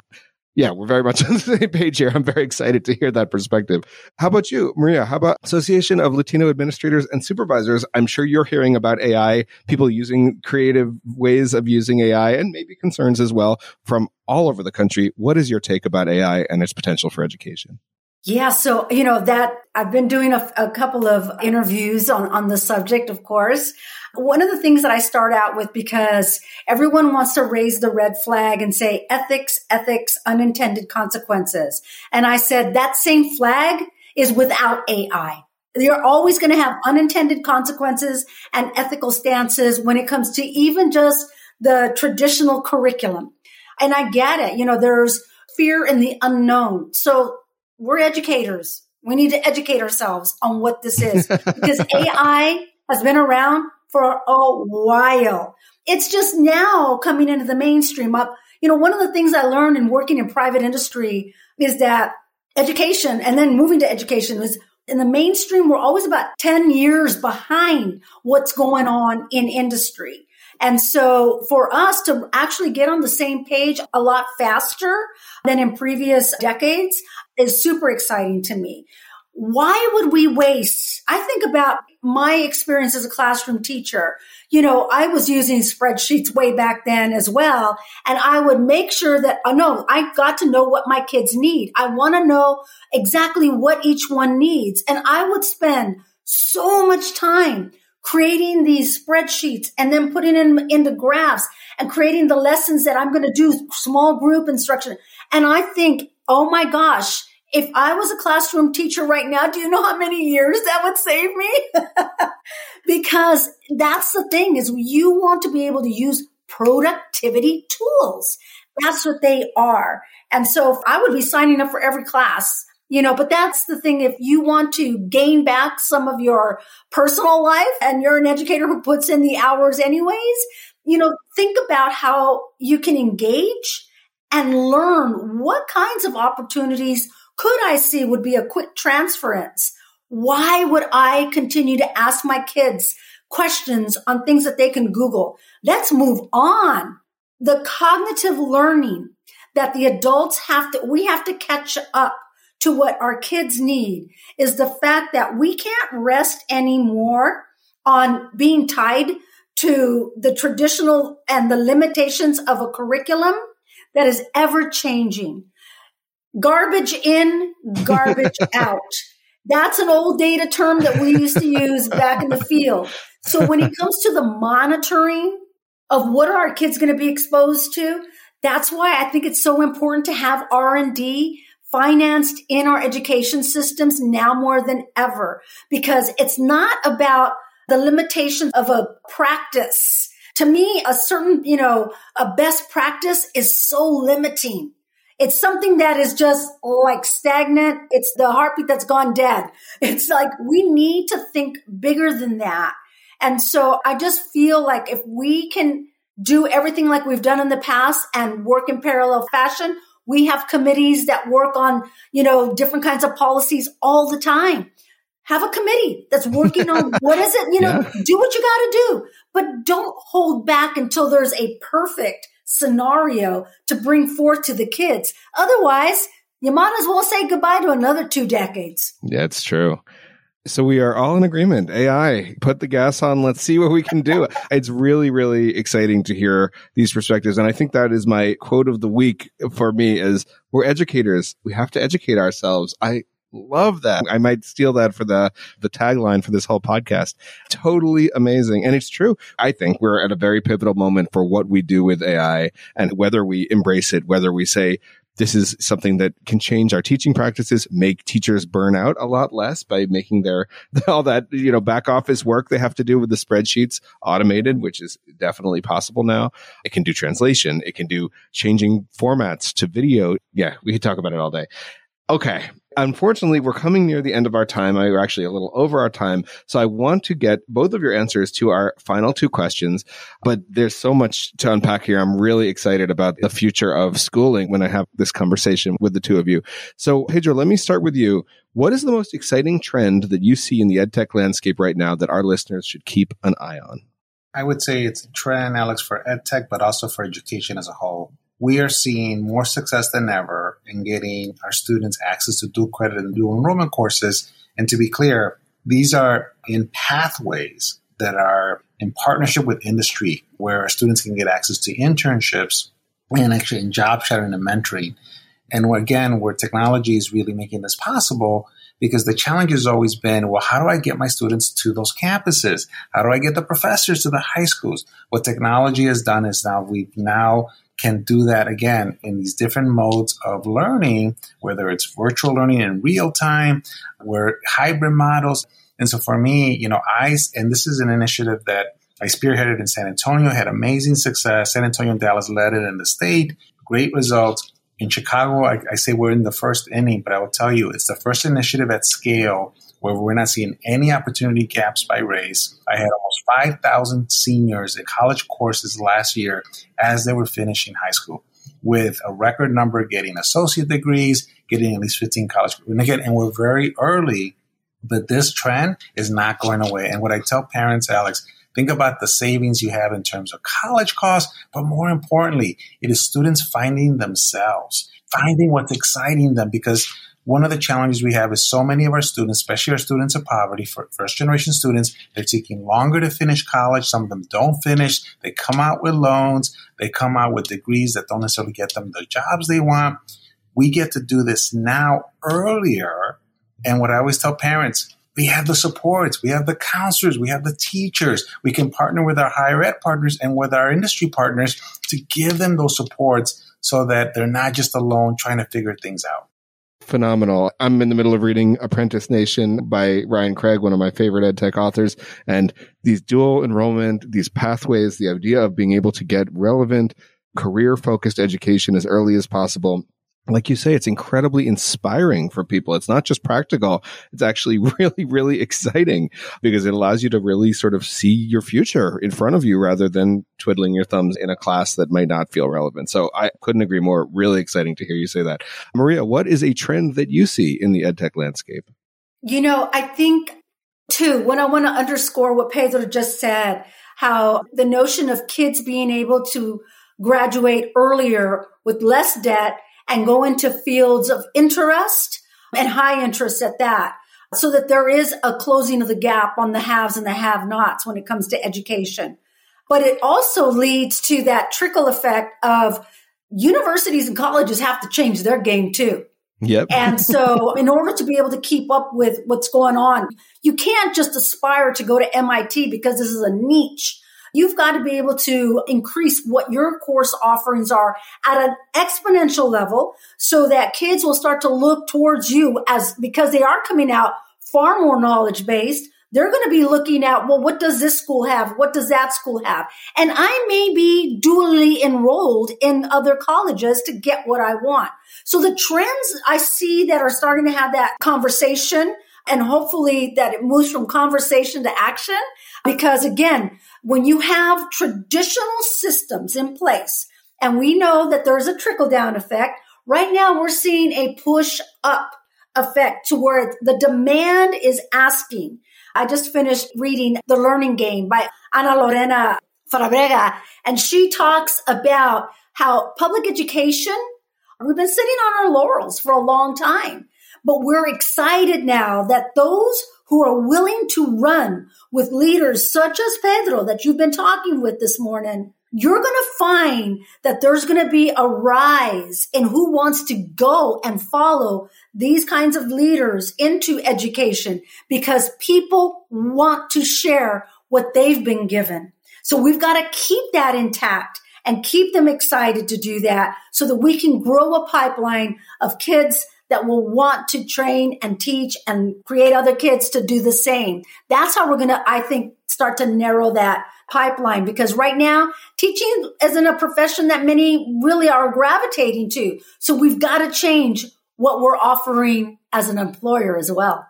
Yeah, we're very much on the same page here. I'm very excited to hear that perspective. How about you, Maria? How about Association of Latino Administrators and Supervisors? I'm sure you're hearing about AI, people using creative ways of using AI and maybe concerns as well from all over the country. What is your take about AI and its potential for education? Yeah, so you know that I've been doing a, a, couple of interviews on on the subject, of course. One of the things that I start out with because everyone wants to raise the red flag and say ethics, ethics, unintended consequences. And I said that same flag is without AI. You're always going to have unintended consequences and ethical stances when it comes to even just the traditional curriculum. And I get it. You know, there's fear in the unknown. So we're educators. We need to educate ourselves on what this is because AI has been around for a while. It's just now coming into the mainstream. Up, you know, one of the things I learned in working in private industry is that education and then moving to education is in the mainstream, we're always about 10 years behind what's going on in industry. And so for us to actually get on the same page a lot faster than in previous decades is super exciting to me. Why would we waste? I think about my experience as a classroom teacher. You know, I was using spreadsheets way back then as well. And I would make sure that, uh, know I got to know what my kids need. I want to know exactly what each one needs. And I would spend so much time creating these spreadsheets and then putting them into graphs and creating the lessons that I'm going to do small group instruction. And I think, oh my gosh, if I was a classroom teacher right now, do you know how many years that would save me? because that's the thing is you want to be able to use productivity tools. That's what they are. And so I would be signing up for every class you know, but that's the thing. If you want to gain back some of your personal life and you're an educator who puts in the hours anyways, you know, think about how you can engage and learn what kinds of opportunities could I see would be a quick transference. Why would I continue to ask my kids questions on things that they can Google? Let's move on. The cognitive learning that the adults have to, we have to catch up to what our kids need is the fact that we can't rest anymore on being tied to the traditional and the limitations of a curriculum that is ever changing. Garbage in, garbage out. That's an old data term that we used to use back in the field. So when it comes to the monitoring of what are our kids going to be exposed to, that's why I think it's so important to have R&D financed in our education systems now more than ever because it's not about the limitations of a practice. To me, a certain, you know, a best practice is so limiting. It's something that is just like stagnant. It's the heartbeat that's gone dead. It's like we need to think bigger than that. And so I just feel like if we can do everything like we've done in the past and work in parallel fashion, we have committees that work on, you know, different kinds of policies all the time. Have a committee that's working on what is it, you know, yeah. do what you got to do, but don't hold back until there's a perfect scenario to bring forth to the kids. Otherwise, you might as well say goodbye to another two decades. That's true. So we are all in agreement. AI, put the gas on. Let's see what we can do. it's really, really exciting to hear these perspectives. And I think that is my quote of the week for me is we're educators. We have to educate ourselves. I love that. I might steal that for the, the tagline for this whole podcast. Totally amazing. And it's true. I think we're at a very pivotal moment for what we do with AI and whether we embrace it, whether we say, this is something that can change our teaching practices, make teachers burn out a lot less by making their, all that, you know, back office work they have to do with the spreadsheets automated, which is definitely possible now. It can do translation. It can do changing formats to video. Yeah, we could talk about it all day. Okay. Unfortunately, we're coming near the end of our time. We're actually a little over our time. So I want to get both of your answers to our final two questions, but there's so much to unpack here. I'm really excited about the future of schooling when I have this conversation with the two of you. So Pedro, let me start with you. What is the most exciting trend that you see in the edtech landscape right now that our listeners should keep an eye on? I would say it's a trend, Alex, for edtech, but also for education as a whole we are seeing more success than ever in getting our students access to dual credit and dual enrollment courses. And to be clear, these are in pathways that are in partnership with industry where students can get access to internships and actually in job shadowing and mentoring. And again, where technology is really making this possible, because the challenge has always been, well, how do I get my students to those campuses? How do I get the professors to the high schools? What technology has done is now we've now can do that again in these different modes of learning, whether it's virtual learning in real time, where hybrid models. And so for me, you know, I, and this is an initiative that I spearheaded in San Antonio, had amazing success. San Antonio and Dallas led it in the state, great results. In Chicago, I, I say we're in the first inning, but I will tell you, it's the first initiative at scale where we're not seeing any opportunity gaps by race. I had almost 5,000 seniors in college courses last year as they were finishing high school with a record number getting associate degrees, getting at least 15 college. And again, and we're very early, but this trend is not going away. And what I tell parents, Alex, think about the savings you have in terms of college costs, but more importantly, it is students finding themselves, finding what's exciting them because one of the challenges we have is so many of our students, especially our students of poverty, first generation students, they're taking longer to finish college. Some of them don't finish. They come out with loans. They come out with degrees that don't necessarily get them the jobs they want. We get to do this now earlier. And what I always tell parents, we have the supports, we have the counselors, we have the teachers. We can partner with our higher ed partners and with our industry partners to give them those supports so that they're not just alone trying to figure things out phenomenal. I'm in the middle of reading Apprentice Nation by Ryan Craig, one of my favorite ed tech authors. And these dual enrollment, these pathways, the idea of being able to get relevant, career focused education as early as possible like you say, it's incredibly inspiring for people. It's not just practical. It's actually really, really exciting because it allows you to really sort of see your future in front of you rather than twiddling your thumbs in a class that might not feel relevant. So I couldn't agree more. Really exciting to hear you say that. Maria, what is a trend that you see in the edtech landscape? You know, I think too, when I want to underscore what Pedro just said, how the notion of kids being able to graduate earlier with less debt and go into fields of interest and high interest at that so that there is a closing of the gap on the haves and the have nots when it comes to education. But it also leads to that trickle effect of universities and colleges have to change their game too. Yep. and so in order to be able to keep up with what's going on, you can't just aspire to go to MIT because this is a niche You've got to be able to increase what your course offerings are at an exponential level so that kids will start to look towards you as because they are coming out far more knowledge based. They're going to be looking at, well, what does this school have? What does that school have? And I may be dually enrolled in other colleges to get what I want. So the trends I see that are starting to have that conversation and hopefully that it moves from conversation to action. Because again, when you have traditional systems in place, and we know that there's a trickle down effect, right now we're seeing a push up effect to where the demand is asking. I just finished reading The Learning Game by Ana Lorena Fabrega, and she talks about how public education, we've been sitting on our laurels for a long time. But we're excited now that those who are willing to run with leaders such as Pedro that you've been talking with this morning, you're going to find that there's going to be a rise in who wants to go and follow these kinds of leaders into education because people want to share what they've been given. So we've got to keep that intact and keep them excited to do that so that we can grow a pipeline of kids that will want to train and teach and create other kids to do the same. That's how we're going to, I think, start to narrow that pipeline because right now teaching isn't a profession that many really are gravitating to. So we've got to change what we're offering as an employer as well.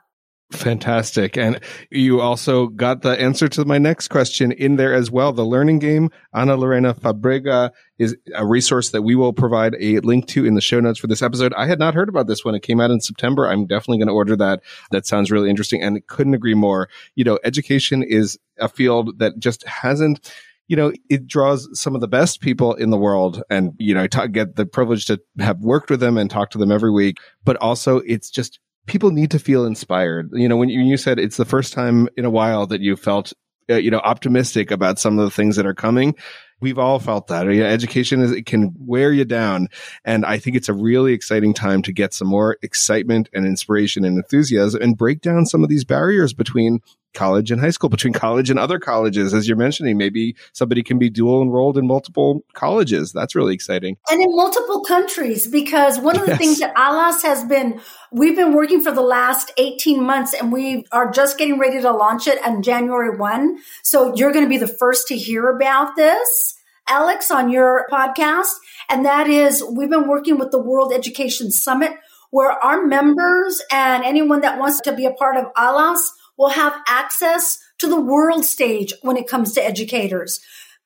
Fantastic. And you also got the answer to my next question in there as well. The learning game, Ana Lorena Fabrega is a resource that we will provide a link to in the show notes for this episode. I had not heard about this when it came out in September. I'm definitely going to order that. That sounds really interesting and couldn't agree more. You know, education is a field that just hasn't you know, it draws some of the best people in the world. And, you know, get the privilege to have worked with them and talk to them every week, but also it's just people need to feel inspired. You know, when you, you said it's the first time in a while that you felt, uh, you know, optimistic about some of the things that are coming, We've all felt that. Yeah, education is, it can wear you down. And I think it's a really exciting time to get some more excitement and inspiration and enthusiasm and break down some of these barriers between college and high school, between college and other colleges. As you're mentioning, maybe somebody can be dual enrolled in multiple colleges. That's really exciting. And in multiple countries, because one of the yes. things that ALAS has been, we've been working for the last 18 months and we are just getting ready to launch it on January 1. So you're going to be the first to hear about this. Alex, on your podcast. And that is, we've been working with the World Education Summit where our members and anyone that wants to be a part of ALAS will have access to the world stage when it comes to educators.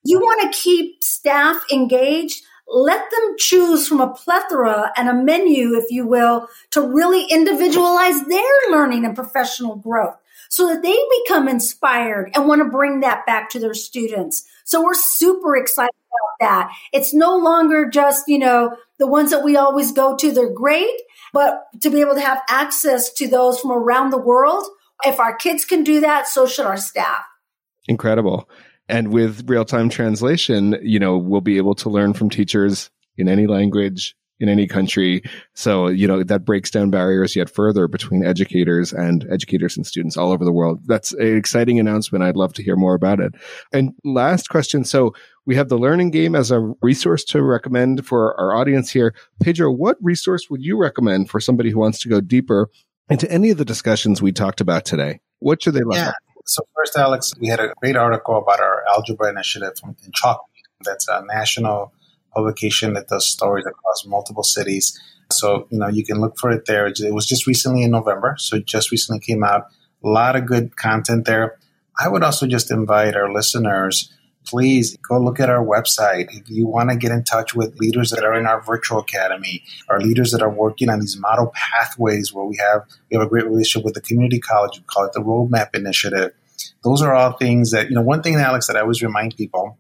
You want to keep staff engaged. Let them choose from a plethora and a menu, if you will, to really individualize their learning and professional growth so that they become inspired and want to bring that back to their students. So we're super excited about that. It's no longer just, you know, the ones that we always go to, they're great, but to be able to have access to those from around the world if our kids can do that, so should our staff. Incredible. And with real time translation, you know, we'll be able to learn from teachers in any language, in any country. So, you know, that breaks down barriers yet further between educators and educators and students all over the world. That's an exciting announcement. I'd love to hear more about it. And last question. So we have the learning game as a resource to recommend for our audience here. Pedro, what resource would you recommend for somebody who wants to go deeper into any of the discussions we talked about today. What should they look yeah. So first, Alex, we had a great article about our algebra initiative in Chalkbeat. That's a national publication that does stories across multiple cities. So, you know, you can look for it there. It was just recently in November, so it just recently came out. A lot of good content there. I would also just invite our listeners please go look at our website. If you want to get in touch with leaders that are in our virtual academy our leaders that are working on these model pathways where we have we have a great relationship with the community college, we call it the Roadmap Initiative. Those are all things that, you know, one thing, Alex, that I always remind people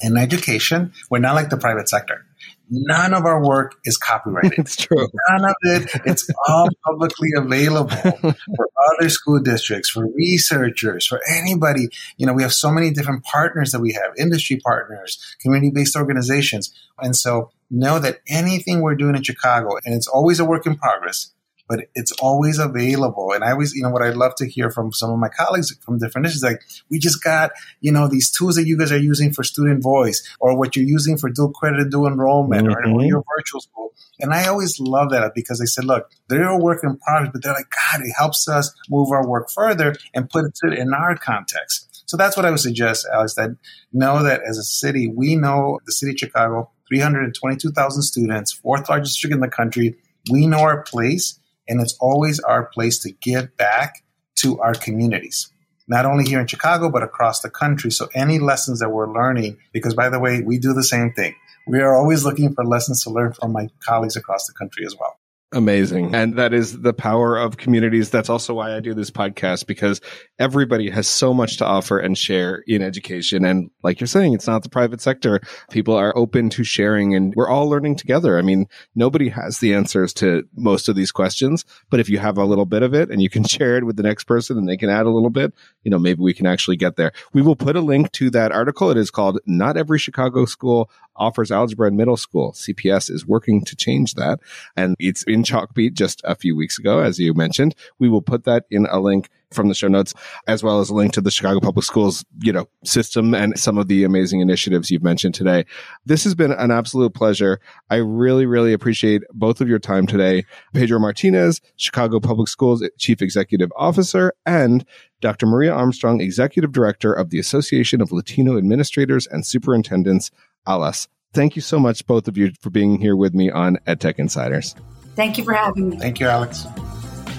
in education, we're not like the private sector. None of our work is copyrighted. It's true. None of it. It's all publicly available for other school districts, for researchers, for anybody. You know, we have so many different partners that we have, industry partners, community-based organizations. And so know that anything we're doing in Chicago, and it's always a work in progress, but it's always available. And I always, you know, what I'd love to hear from some of my colleagues from different issues, like we just got, you know, these tools that you guys are using for student voice or what you're using for dual credit, dual enrollment mm-hmm. or, your virtual school. And I always love that because they said, look, they're a work in progress, but they're like, God, it helps us move our work further and put it in our context. So that's what I would suggest, Alex, that know that as a city, we know the city of Chicago, 322,000 students, fourth largest district in the country. We know our place and it's always our place to give back to our communities, not only here in Chicago, but across the country. So any lessons that we're learning, because by the way, we do the same thing. We are always looking for lessons to learn from my colleagues across the country as well. Amazing. Mm-hmm. And that is the power of communities. That's also why I do this podcast because everybody has so much to offer and share in education. And like you're saying, it's not the private sector. People are open to sharing and we're all learning together. I mean, nobody has the answers to most of these questions, but if you have a little bit of it and you can share it with the next person and they can add a little bit, you know, maybe we can actually get there. We will put a link to that article. It is called Not Every Chicago School offers algebra in middle school. CPS is working to change that. And it's in Chalkbeat just a few weeks ago, as you mentioned. We will put that in a link from the show notes, as well as a link to the Chicago Public Schools, you know, system and some of the amazing initiatives you've mentioned today. This has been an absolute pleasure. I really, really appreciate both of your time today. Pedro Martinez, Chicago Public Schools Chief Executive Officer, and Dr. Maria Armstrong, Executive Director of the Association of Latino Administrators and Superintendents ALAS. Thank you so much, both of you, for being here with me on EdTech Insiders. Thank you for having me. Thank you, Alex.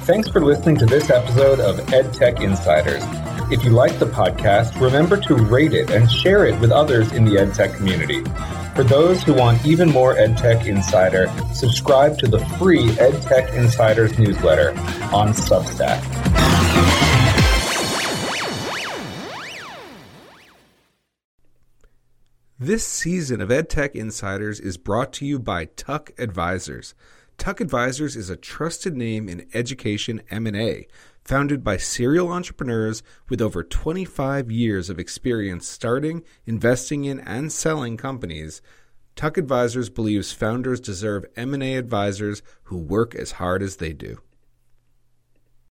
Thanks for listening to this episode of EdTech Insiders. If you like the podcast, remember to rate it and share it with others in the EdTech community. For those who want even more EdTech Insider, subscribe to the free EdTech Insiders newsletter on Substack. This season of EdTech Insiders is brought to you by Tuck Advisors. Tuck Advisors is a trusted name in education M&A, founded by serial entrepreneurs with over 25 years of experience starting, investing in, and selling companies. Tuck Advisors believes founders deserve M&A advisors who work as hard as they do.